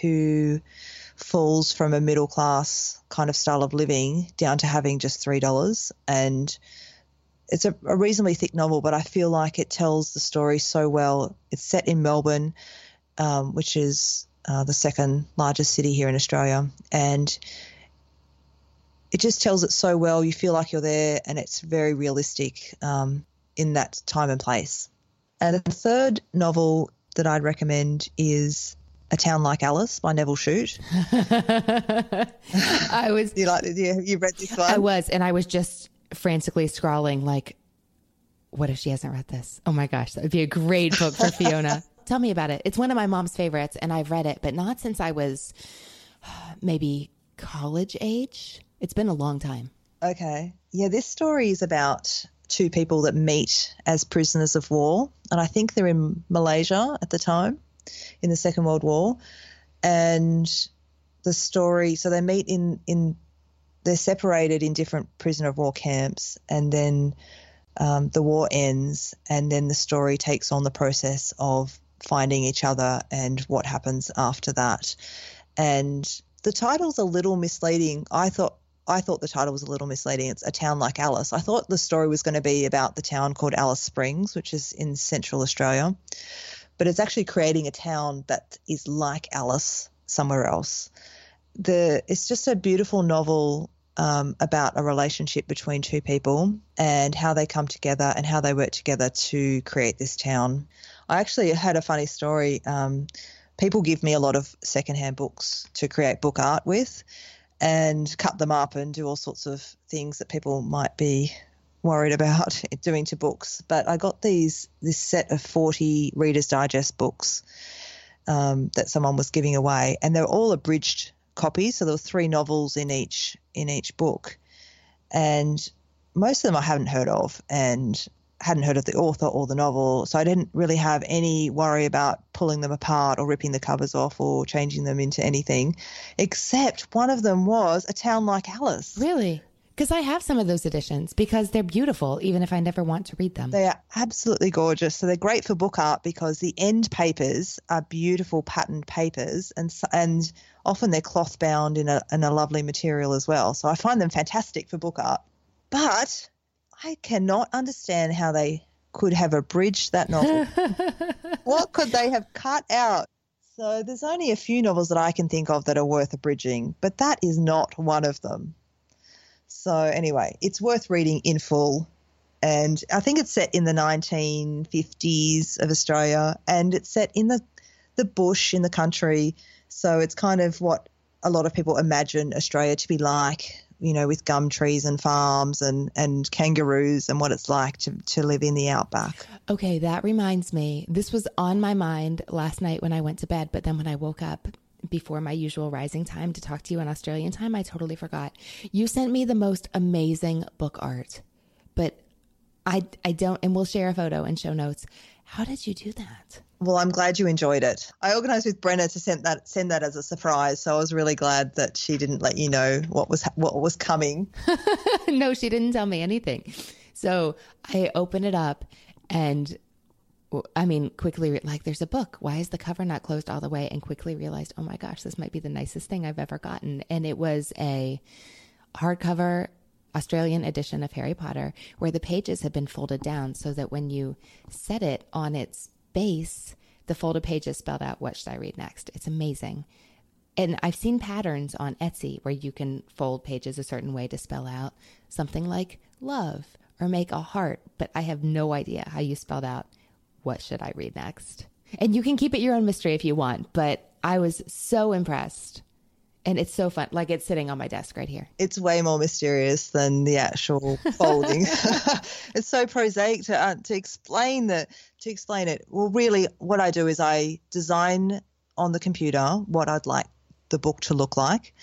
who falls from a middle class kind of style of living down to having just three dollars and it's a, a, reasonably thick novel, but I feel like it tells the story so well. It's set in Melbourne, um, which is uh, the second largest city here in Australia, and it just tells it so well. You feel like you're there, and it's very realistic um, in that time and place. And the third novel that I'd recommend is A Town Like Alice by Nevil Shute. I was. you like? You, you read this one? I was, and I was just frantically scrawling like what if she hasn't read this? Oh my gosh, that would be a great book for Fiona. Tell me about it. It's one of my mom's favorites, and I've read it, but not since I was maybe college age. It's been a long time. Okay. Yeah, this story is about two people that meet as prisoners of war, and I think they're in Malaysia at the time in the Second World War. And the story, so they meet in in they're separated in different prisoner of war camps, and then um, the war ends, and then the story takes on the process of finding each other and what happens after that. And the title's a little misleading. I thought I thought the title was a little misleading. It's a town like Alice. I thought the story was going to be about the town called Alice Springs, which is in central Australia, but it's actually creating a town that is like Alice somewhere else. The it's just a beautiful novel um, about a relationship between two people and how they come together and how they work together to create this town. I actually had a funny story. Um, people give me a lot of secondhand books to create book art with and cut them up and do all sorts of things that people might be worried about doing to books. But I got these this set of 40 Reader's Digest books um, that someone was giving away, and they're all abridged copies. So there were three novels in each in each book, and most of them I haven't heard of, and hadn't heard of the author or the novel, so I didn't really have any worry about pulling them apart or ripping the covers off or changing them into anything, except one of them was A Town Like Alice. Really? Because I have some of those editions because they're beautiful, even if I never want to read them. They are absolutely gorgeous. So they're great for book art because the end papers are beautiful patterned papers, and and often they're cloth bound in a in a lovely material as well. So I find them fantastic for book art. But I cannot understand how they could have abridged that novel. what could they have cut out? So there's only a few novels that I can think of that are worth abridging, but that is not one of them. So anyway, it's worth reading in full. And I think it's set in the 1950s of Australia and it's set in the the bush in the country. So it's kind of what a lot of people imagine Australia to be like, you know, with gum trees and farms and, and kangaroos and what it's like to, to live in the outback. Okay, that reminds me. This was on my mind last night when I went to bed, but then when I woke up before my usual rising time to talk to you in Australian time, I totally forgot. You sent me the most amazing book art, but I I don't and we'll share a photo and show notes. How did you do that? Well, I'm glad you enjoyed it. I organised with Brenna to send that send that as a surprise, so I was really glad that she didn't let you know what was what was coming. no, she didn't tell me anything. So I open it up and I mean, quickly, like, there's a book. Why is the cover not closed all the way? And quickly realized, oh my gosh, this might be the nicest thing I've ever gotten. And it was a hardcover Australian edition of Harry Potter where the pages have been folded down so that when you set it on its base, the folded pages spelled out what should I read next. It's amazing. And I've seen patterns on Etsy where you can fold pages a certain way to spell out something like love or make a heart, but I have no idea how you spelled out what should I read next. And you can keep it your own mystery if you want, but I was so impressed and it's so fun. Like it's sitting on my desk right here. It's way more mysterious than the actual folding. it's so prosaic to uh, to explain that to explain it. Well, really, what I do is I design on the computer what I'd like the book to look like,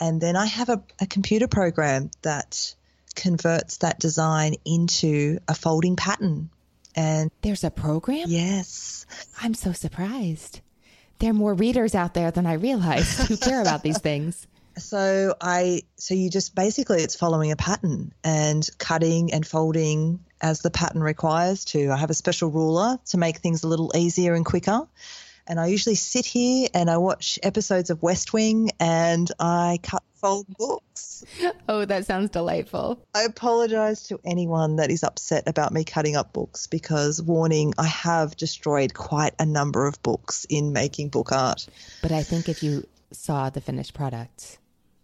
and then I have a, a computer program that converts that design into a folding pattern. And there's a program. Yes, I'm so surprised there are more readers out there than I realized who care about these things. So I so you just basically it's following a pattern and cutting and folding as the pattern requires to. I have a special ruler to make things a little easier and quicker. And I usually sit here and I watch episodes of West Wing and I cut fold books. Oh, that sounds delightful. I apologize to anyone that is upset about me cutting up books because, warning, I have destroyed quite a number of books in making book art. But I think if you saw the finished product,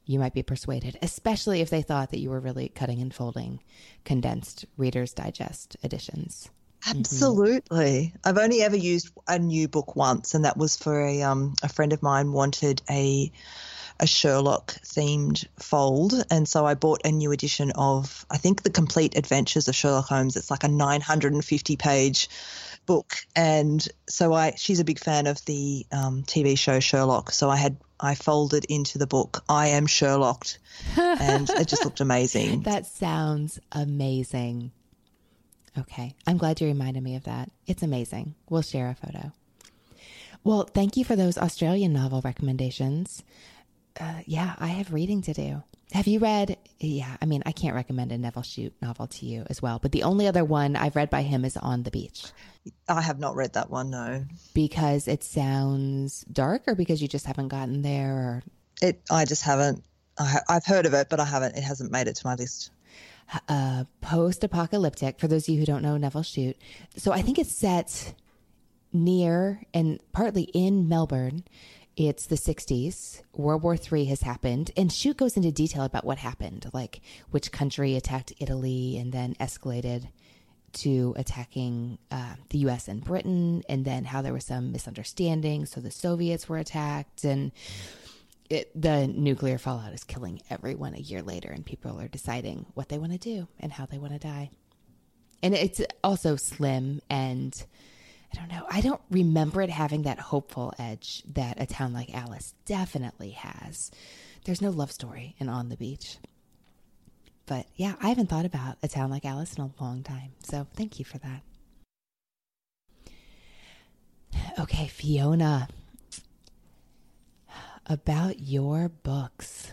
you might be persuaded, especially if they thought that you were really cutting and folding condensed Reader's Digest editions. Absolutely. Mm-hmm. I've only ever used a new book once, and that was for a um, a friend of mine wanted a a Sherlock themed fold. And so I bought a new edition of, I think, The Complete Adventures of Sherlock Holmes. It's like a 950 page book. And so I, she's a big fan of the um, TV show Sherlock. So I had, I folded into the book, I Am Sherlocked. And it just looked amazing. that sounds amazing. Okay. I'm glad you reminded me of that. It's amazing. We'll share a photo. Well, thank you for those Australian novel recommendations uh, yeah, I have reading to do. Have you read? Yeah, I mean, I can't recommend a Nevil Shute novel to you as well, but the only other one I've read by him is On the Beach. I have not read that one, no. Because it sounds dark, or because you just haven't gotten there, or it? I just haven't. I, have heard of it, but I haven't. It hasn't made it to my list. Uh, post-apocalyptic. For those of you who don't know Nevil Shute, so I think it's set near and partly in Melbourne it's the 60s. World War III has happened. And Shute goes into detail about what happened, like which country attacked Italy and then escalated to attacking uh, the US and Britain, and then how there was some misunderstanding. So the Soviets were attacked, and it, the nuclear fallout is killing everyone a year later, and people are deciding what they want to do and how they want to die. And it's also slim and I don't know. I don't remember it having that hopeful edge that a town like Alice definitely has. There's no love story in On the Beach. But yeah, I haven't thought about a town like Alice in a long time. So thank you for that. Okay, Fiona. About your books.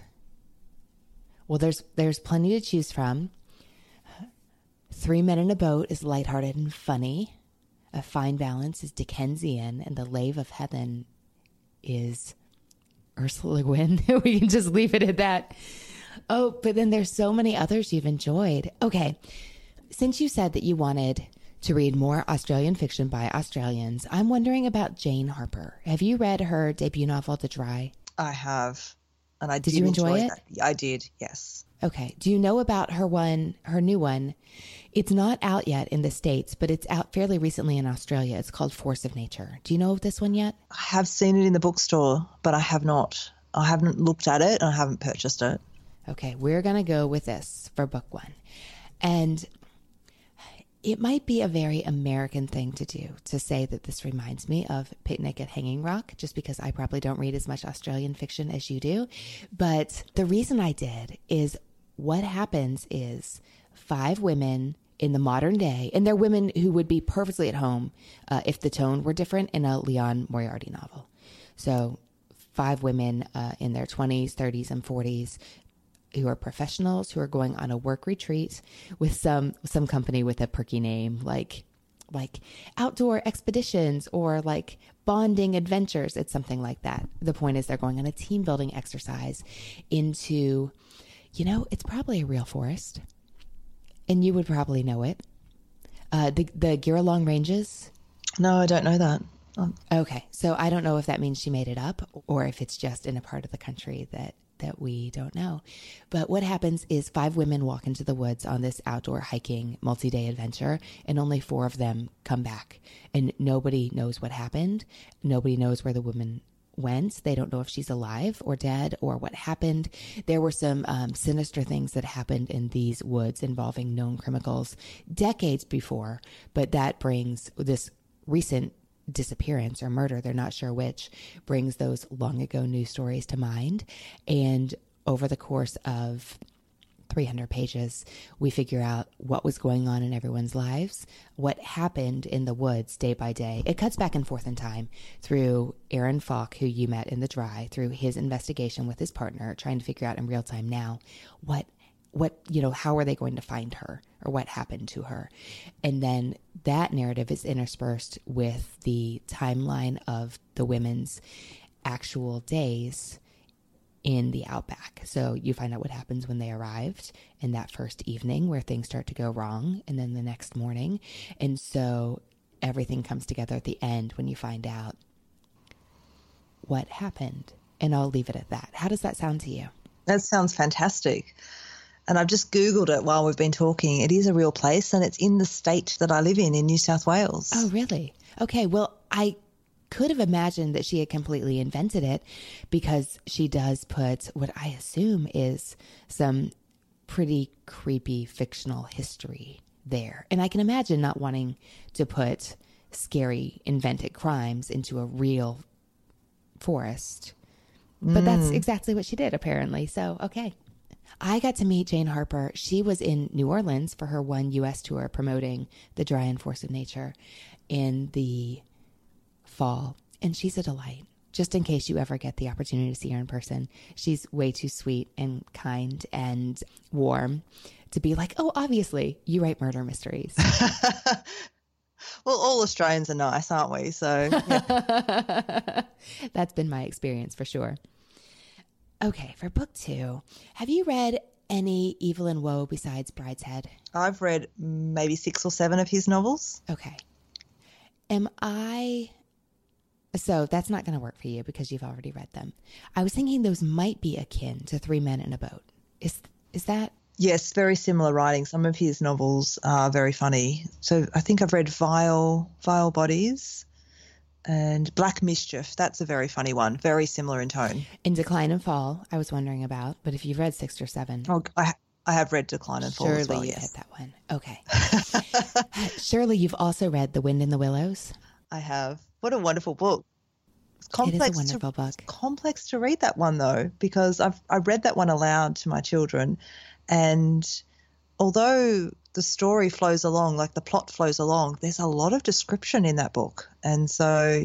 Well, there's there's plenty to choose from. Three Men in a Boat is lighthearted and funny. A Fine Balance is Dickensian, and The Lathe of Heaven is Ursula Le Guin. we can just leave it at that. Oh, but then there's so many others you've enjoyed. Okay. Since you said that you wanted to read more Australian fiction by Australians, I'm wondering about Jane Harper. Have you read her debut novel, The Dry? I have. And I Did did, you enjoy enjoy, it? that. I did, yes. Okay. Do you know about her one, her new one? It's not out yet in the States, but it's out fairly recently in Australia. It's called Force of Nature. Do you know of this one yet? I have seen it in the bookstore, but I have not. I haven't looked at it and I haven't purchased it. Okay, we're going to go with this for book one. And it might be a very American thing to do to say that this reminds me of Picnic at Hanging Rock, just because I probably don't read as much Australian fiction as you do. But the reason I did is what happens is five women in the modern day, and they're women who would be perfectly at home uh, if the tone were different in a Liane Moriarty novel. So, five women uh, in their 20s, 30s, and 40s who are professionals who are going on a work retreat with some some company with a perky name like like outdoor expeditions or like bonding adventures. It's something like that. The point is they're going on a team building exercise into you know it's probably a real forest and you would probably know it. Uh, the the Giralang Ranges? No, I don't know that. Um, Okay, so I don't know if that means she made it up or if it's just in a part of the country that that we don't know. But what happens is five women walk into the woods on this outdoor hiking multi-day adventure and only four of them come back and nobody knows what happened. Nobody knows where the woman went. They don't know if she's alive or dead or what happened. There were some um, sinister things that happened in these woods involving known criminals decades before, but that brings this recent disappearance or murder, they're not sure which, brings those long ago news stories to mind. And over the course of 300 pages, we figure out what was going on in everyone's lives, what happened in the woods day by day. It cuts back and forth in time through Aaron Falk, who you met in the dry, through his investigation with his partner, trying to figure out in real time now what what you know how are they going to find her or what happened to her? And then that narrative is interspersed with the timeline of the women's actual days in the outback. So you find out what happens when they arrived in that first evening where things start to go wrong and then the next morning. And so everything comes together at the end when you find out what happened. And i'll leave it at that. How does that sound to you? That sounds fantastic. And I've just Googled it while we've been talking. It is a real place and it's in the state that I live in, in New South Wales. Oh, really? Okay. Well, I could have imagined that she had completely invented it because she does put what I assume is some pretty creepy fictional history there. And I can imagine not wanting to put scary invented crimes into a real forest. But that's mm. exactly what she did, apparently. So, okay. I got to meet Jane Harper. She was in New Orleans for her one U.S. tour promoting the Dry and Force of Nature in the fall. And she's a delight. Just in case you ever get the opportunity to see her in person, she's way too sweet and kind and warm to be like, oh, obviously, you write murder mysteries. Well, all Australians are nice, aren't we? So, yeah. That's been my experience for sure. Okay, for book two, have you read any Evelyn Waugh besides Brideshead? I've read maybe six or seven of his novels. Okay. Am I. So that's not going to work for you because you've already read them. I was thinking those might be akin to Three Men in a Boat. Is is that Yes, very similar writing. Some of his novels are very funny. So I think I've read Vile, Vile Bodies and Black Mischief. That's a very funny one. Very similar in tone. in Decline and Fall? I was wondering about, but if you've read six or seven, Oh, I, I have read Decline and Fall surely as well, you yes. hit that one. Okay. Uh, surely you've also read The Wind in the Willows. I have. What a wonderful book. It's It is a complex wonderful to, book. it's complex to read that one though because I've I read that one aloud to my children, and although the story flows along, like the plot flows along, there's a lot of description in that book, and so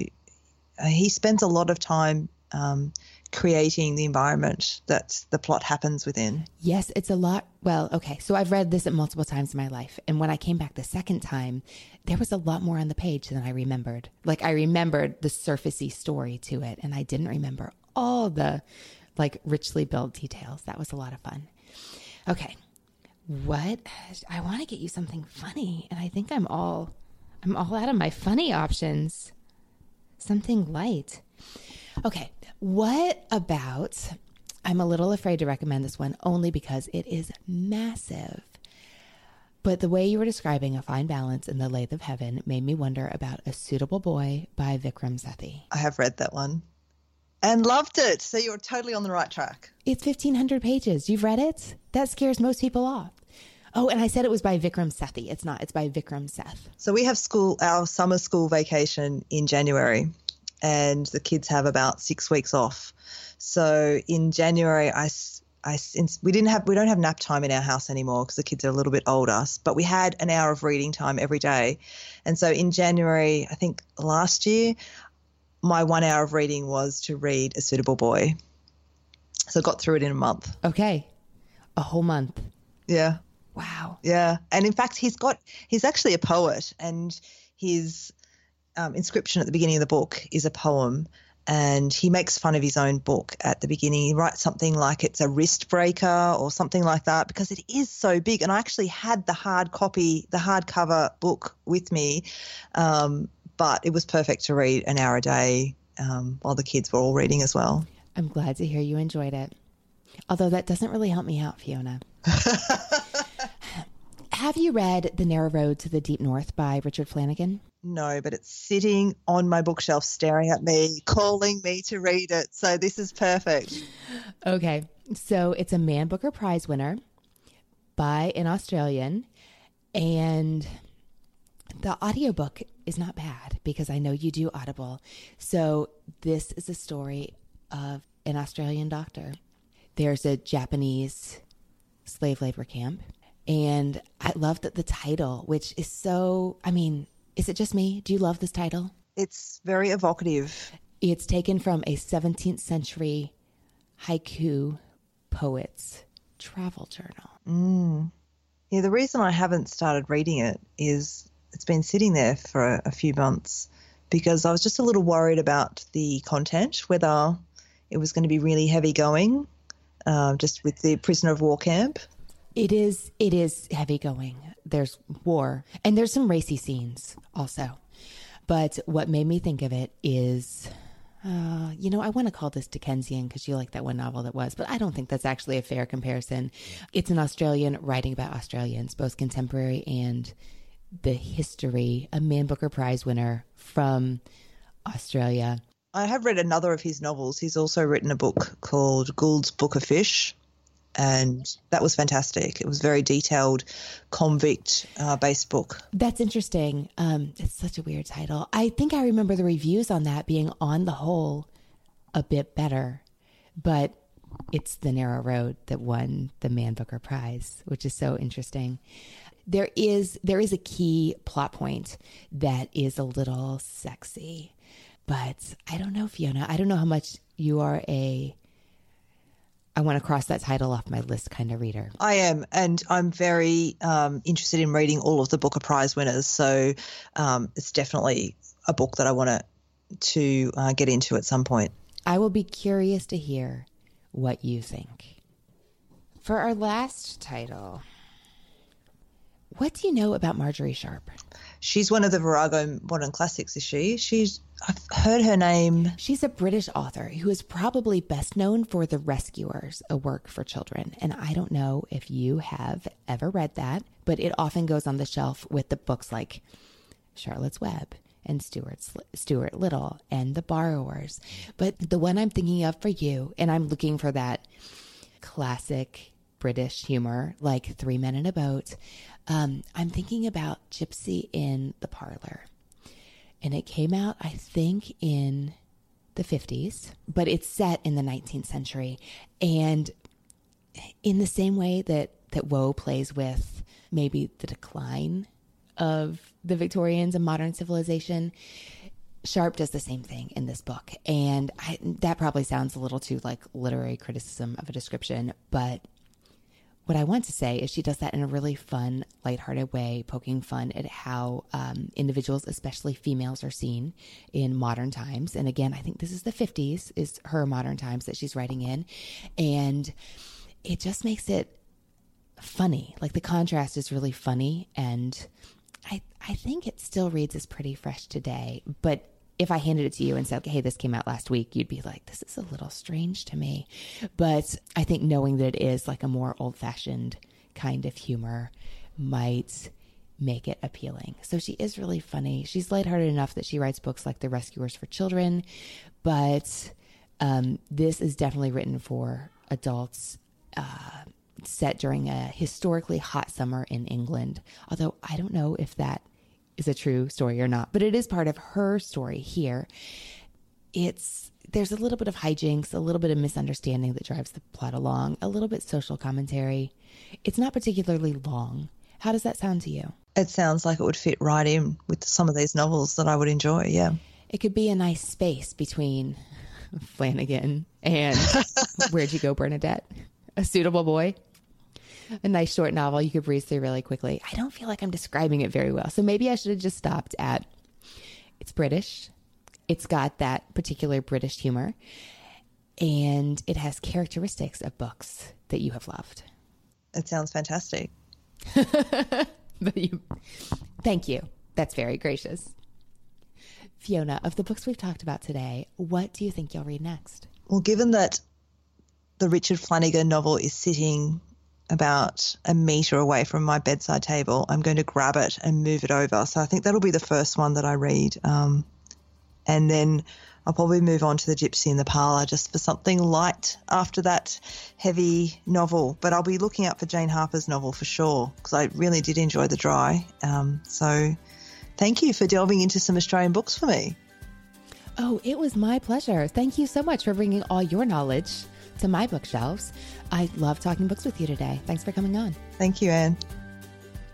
uh, he spends a lot of time um, creating the environment that the plot happens within. Yes, it's a lot. Well, okay. So I've read this at multiple times in my life. And when I came back the second time, there was a lot more on the page than I remembered. Like I remembered the surfacey story to it, and I didn't remember all the like richly built details. That was a lot of fun. Okay. What? I want to get you something funny, and I think I'm all I'm all out of my funny options. Something light. Okay, what about? I'm a little afraid to recommend this one only because it is massive. But the way you were describing a fine balance in the lathe of heaven made me wonder about A Suitable Boy by Vikram Sethi. I have read that one and loved it. So you're totally on the right track. It's 1,500 pages. You've read it? That scares most people off. Oh, and I said it was by Vikram Sethi. It's not. It's by Vikram Seth. So we have school, our summer school vacation in January, and the kids have about six weeks off. So in January, I, I we didn't have we don't have nap time in our house anymore because the kids are a little bit older. But we had an hour of reading time every day, and so in January, I think last year, my one hour of reading was to read A Suitable Boy. So I got through it in a month. Okay, a whole month. Yeah. Wow. Yeah. And in fact, he's got, he's actually a poet, and his um, inscription at the beginning of the book is a poem. And he makes fun of his own book at the beginning. He writes something like it's a wrist breaker or something like that because it is so big. And I actually had the hard copy, the hardcover book with me, um, but it was perfect to read an hour a day um, while the kids were all reading as well. I'm glad to hear you enjoyed it. Although that doesn't really help me out, Fiona. Have you read The Narrow Road to the Deep North by Richard Flanagan? No, but it's sitting on my bookshelf staring at me, calling me to read it. So this is perfect. Okay. So it's a Man Booker Prize winner by an Australian. And the audiobook is not bad because I know you do Audible. So this is a story of an Australian doctor. There's a Japanese slave labor camp. And I love that the title, which is so, I mean, is it just me? Do you love this title? It's very evocative. It's taken from a 17th century haiku poet's travel journal. Mm. Yeah, the reason I haven't started reading it is it's been sitting there for a, a few months because I was just a little worried about the content, whether it was going to be really heavy going, uh, just with the prisoner of war camp. It is. It is heavy going. There's war, and there's some racy scenes also. But what made me think of it is, uh, you know, I want to call this Dickensian because you like that one novel that was, but I don't think that's actually a fair comparison. It's an Australian writing about Australians, both contemporary and the history, a Man Booker Prize winner from Australia. I have read another of his novels. He's also written a book called Gould's Book of Fish, and that was fantastic. It was very detailed, convict uh, based book. That's interesting. Um, it's such a weird title. I think I remember the reviews on that being, on the whole, a bit better, but it's the narrow road that won the Man Booker Prize, which is so interesting there is there is a key plot point that is a little sexy but i don't know fiona i don't know how much you are a I want to cross that title off my list kind of reader. I am, and I'm very um, interested in reading all of the Booker Prize winners. So um, it's definitely a book that I want to to uh, get into at some point. I will be curious to hear what you think. For our last title, what do you know about Margery Sharp? She's one of the Virago Modern Classics, is she? She's I've heard her name. She's a British author who is probably best known for The Rescuers, a work for children. And I don't know if you have ever read that, but it often goes on the shelf with the books like Charlotte's Web and Stuart Stuart Little and The Borrowers. But the one I'm thinking of for you, and I'm looking for that classic British humor, like Three Men in a Boat. Um, I'm thinking about Gypsy in the Parlor. And it came out, I think, in the 50s, but it's set in the 19th century. And in the same way that, that Waugh plays with maybe the decline of the Victorians and modern civilization, Sharp does the same thing in this book. And I, that probably sounds a little too like literary criticism of a description, but what I want to say is she does that in a really fun, lighthearted way, poking fun at how um, individuals, especially females, are seen in modern times. And again, I think this is the 50s, is her modern times that she's writing in. And it just makes it funny. Like the contrast is really funny and I, I think it still reads as pretty fresh today, but if I handed it to you and said, hey, this came out last week, you'd be like, this is a little strange to me. But I think knowing that it is like a more old fashioned kind of humor might make it appealing. So she is really funny. She's lighthearted enough that she writes books like The Rescuers for Children, but um, this is definitely written for adults. Uh, set during a historically hot summer in England. Although I don't know if that is a true story or not, but it is part of her story here. It's there's a little bit of hijinks, a little bit of misunderstanding that drives the plot along, a little bit social commentary. It's not particularly long. How does that sound to you? It sounds like it would fit right in with some of these novels that I would enjoy. Yeah. It could be a nice space between Flanagan and Where'd You Go, Bernadette? A suitable boy a nice short novel you could breeze through really quickly. I don't feel like I'm describing it very well. So maybe I should have just stopped at it's British. It's got that particular British humor. And it has characteristics of books that you have loved. It sounds fantastic. but you, thank you. That's very gracious. Fiona, of the books we've talked about today, what do you think you'll read next? Well, given that the Richard Flanagan novel is sitting about a meter away from my bedside table, I'm going to grab it and move it over. So I think that'll be the first one that I read. Um, and then I'll probably move on to the Gypsy in the Parlour just for something light after that heavy novel. But I'll be looking out for Jane Harper's novel for sure because I really did enjoy The Dry. Um, so thank you for delving into some Australian books for me. Oh, it was my pleasure. Thank you so much for bringing all your knowledge to my bookshelves. I love talking books with you today. Thanks for coming on. Thank you, Anne.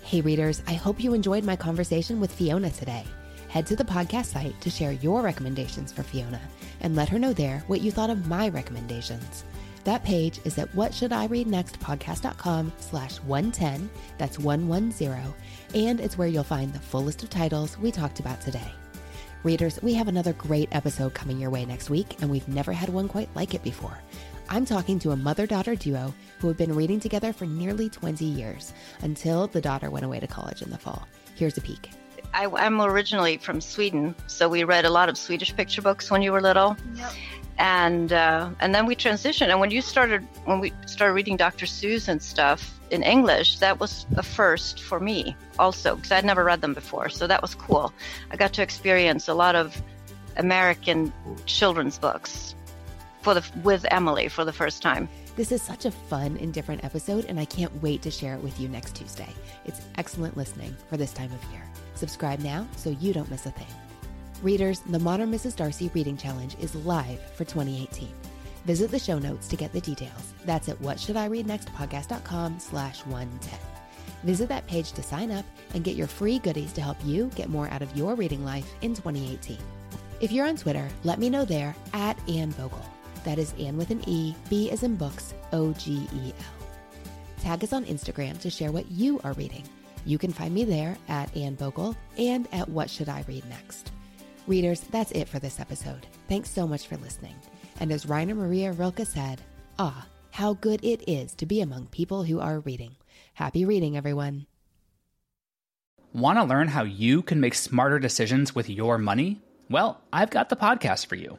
Hey, readers, I hope you enjoyed my conversation with Fiona today. Head to the podcast site to share your recommendations for Fiona and let her know there what you thought of my recommendations. That page is at whatshouldireadnextpodcast.com slash 110, that's 110, and it's where you'll find the full list of titles we talked about today. Readers, we have another great episode coming your way next week, and we've never had one quite like it before. I'm talking to a mother daughter duo who have been reading together for nearly 20 years until the daughter went away to college in the fall. Here's a peek. I, am originally from Sweden, so we read a lot of Swedish picture books when you were little. Yep. And uh, and then we transitioned. And when you started, when we started reading Dr. Seuss and stuff in English, that was a first for me also because I'd never read them before. So that was cool. I got to experience a lot of American children's books for the with Emily for the first time. This is such a fun and different episode, and I can't wait to share it with you next Tuesday. It's excellent listening for this time of year. Subscribe now so you don't miss a thing. Readers, the Modern Mrs. Darcy Reading Challenge is live for 2018. Visit the show notes to get the details. That's at whatshouldireadnextpodcast.com slash 110. Visit that page to sign up and get your free goodies to help you get more out of your reading life in 2018. If you're on Twitter, let me know there at Anne Bogel. That is Anne with an E, B as in books, O G E L. Tag us on Instagram to share what you are reading. You can find me there at Anne Bogel and at What Should I Read Next. Readers, that's it for this episode. Thanks so much for listening. And as Rainer Maria Rilke said, ah, how good it is to be among people who are reading. Happy reading, everyone. Want to learn how you can make smarter decisions with your money? Well, I've got the podcast for you.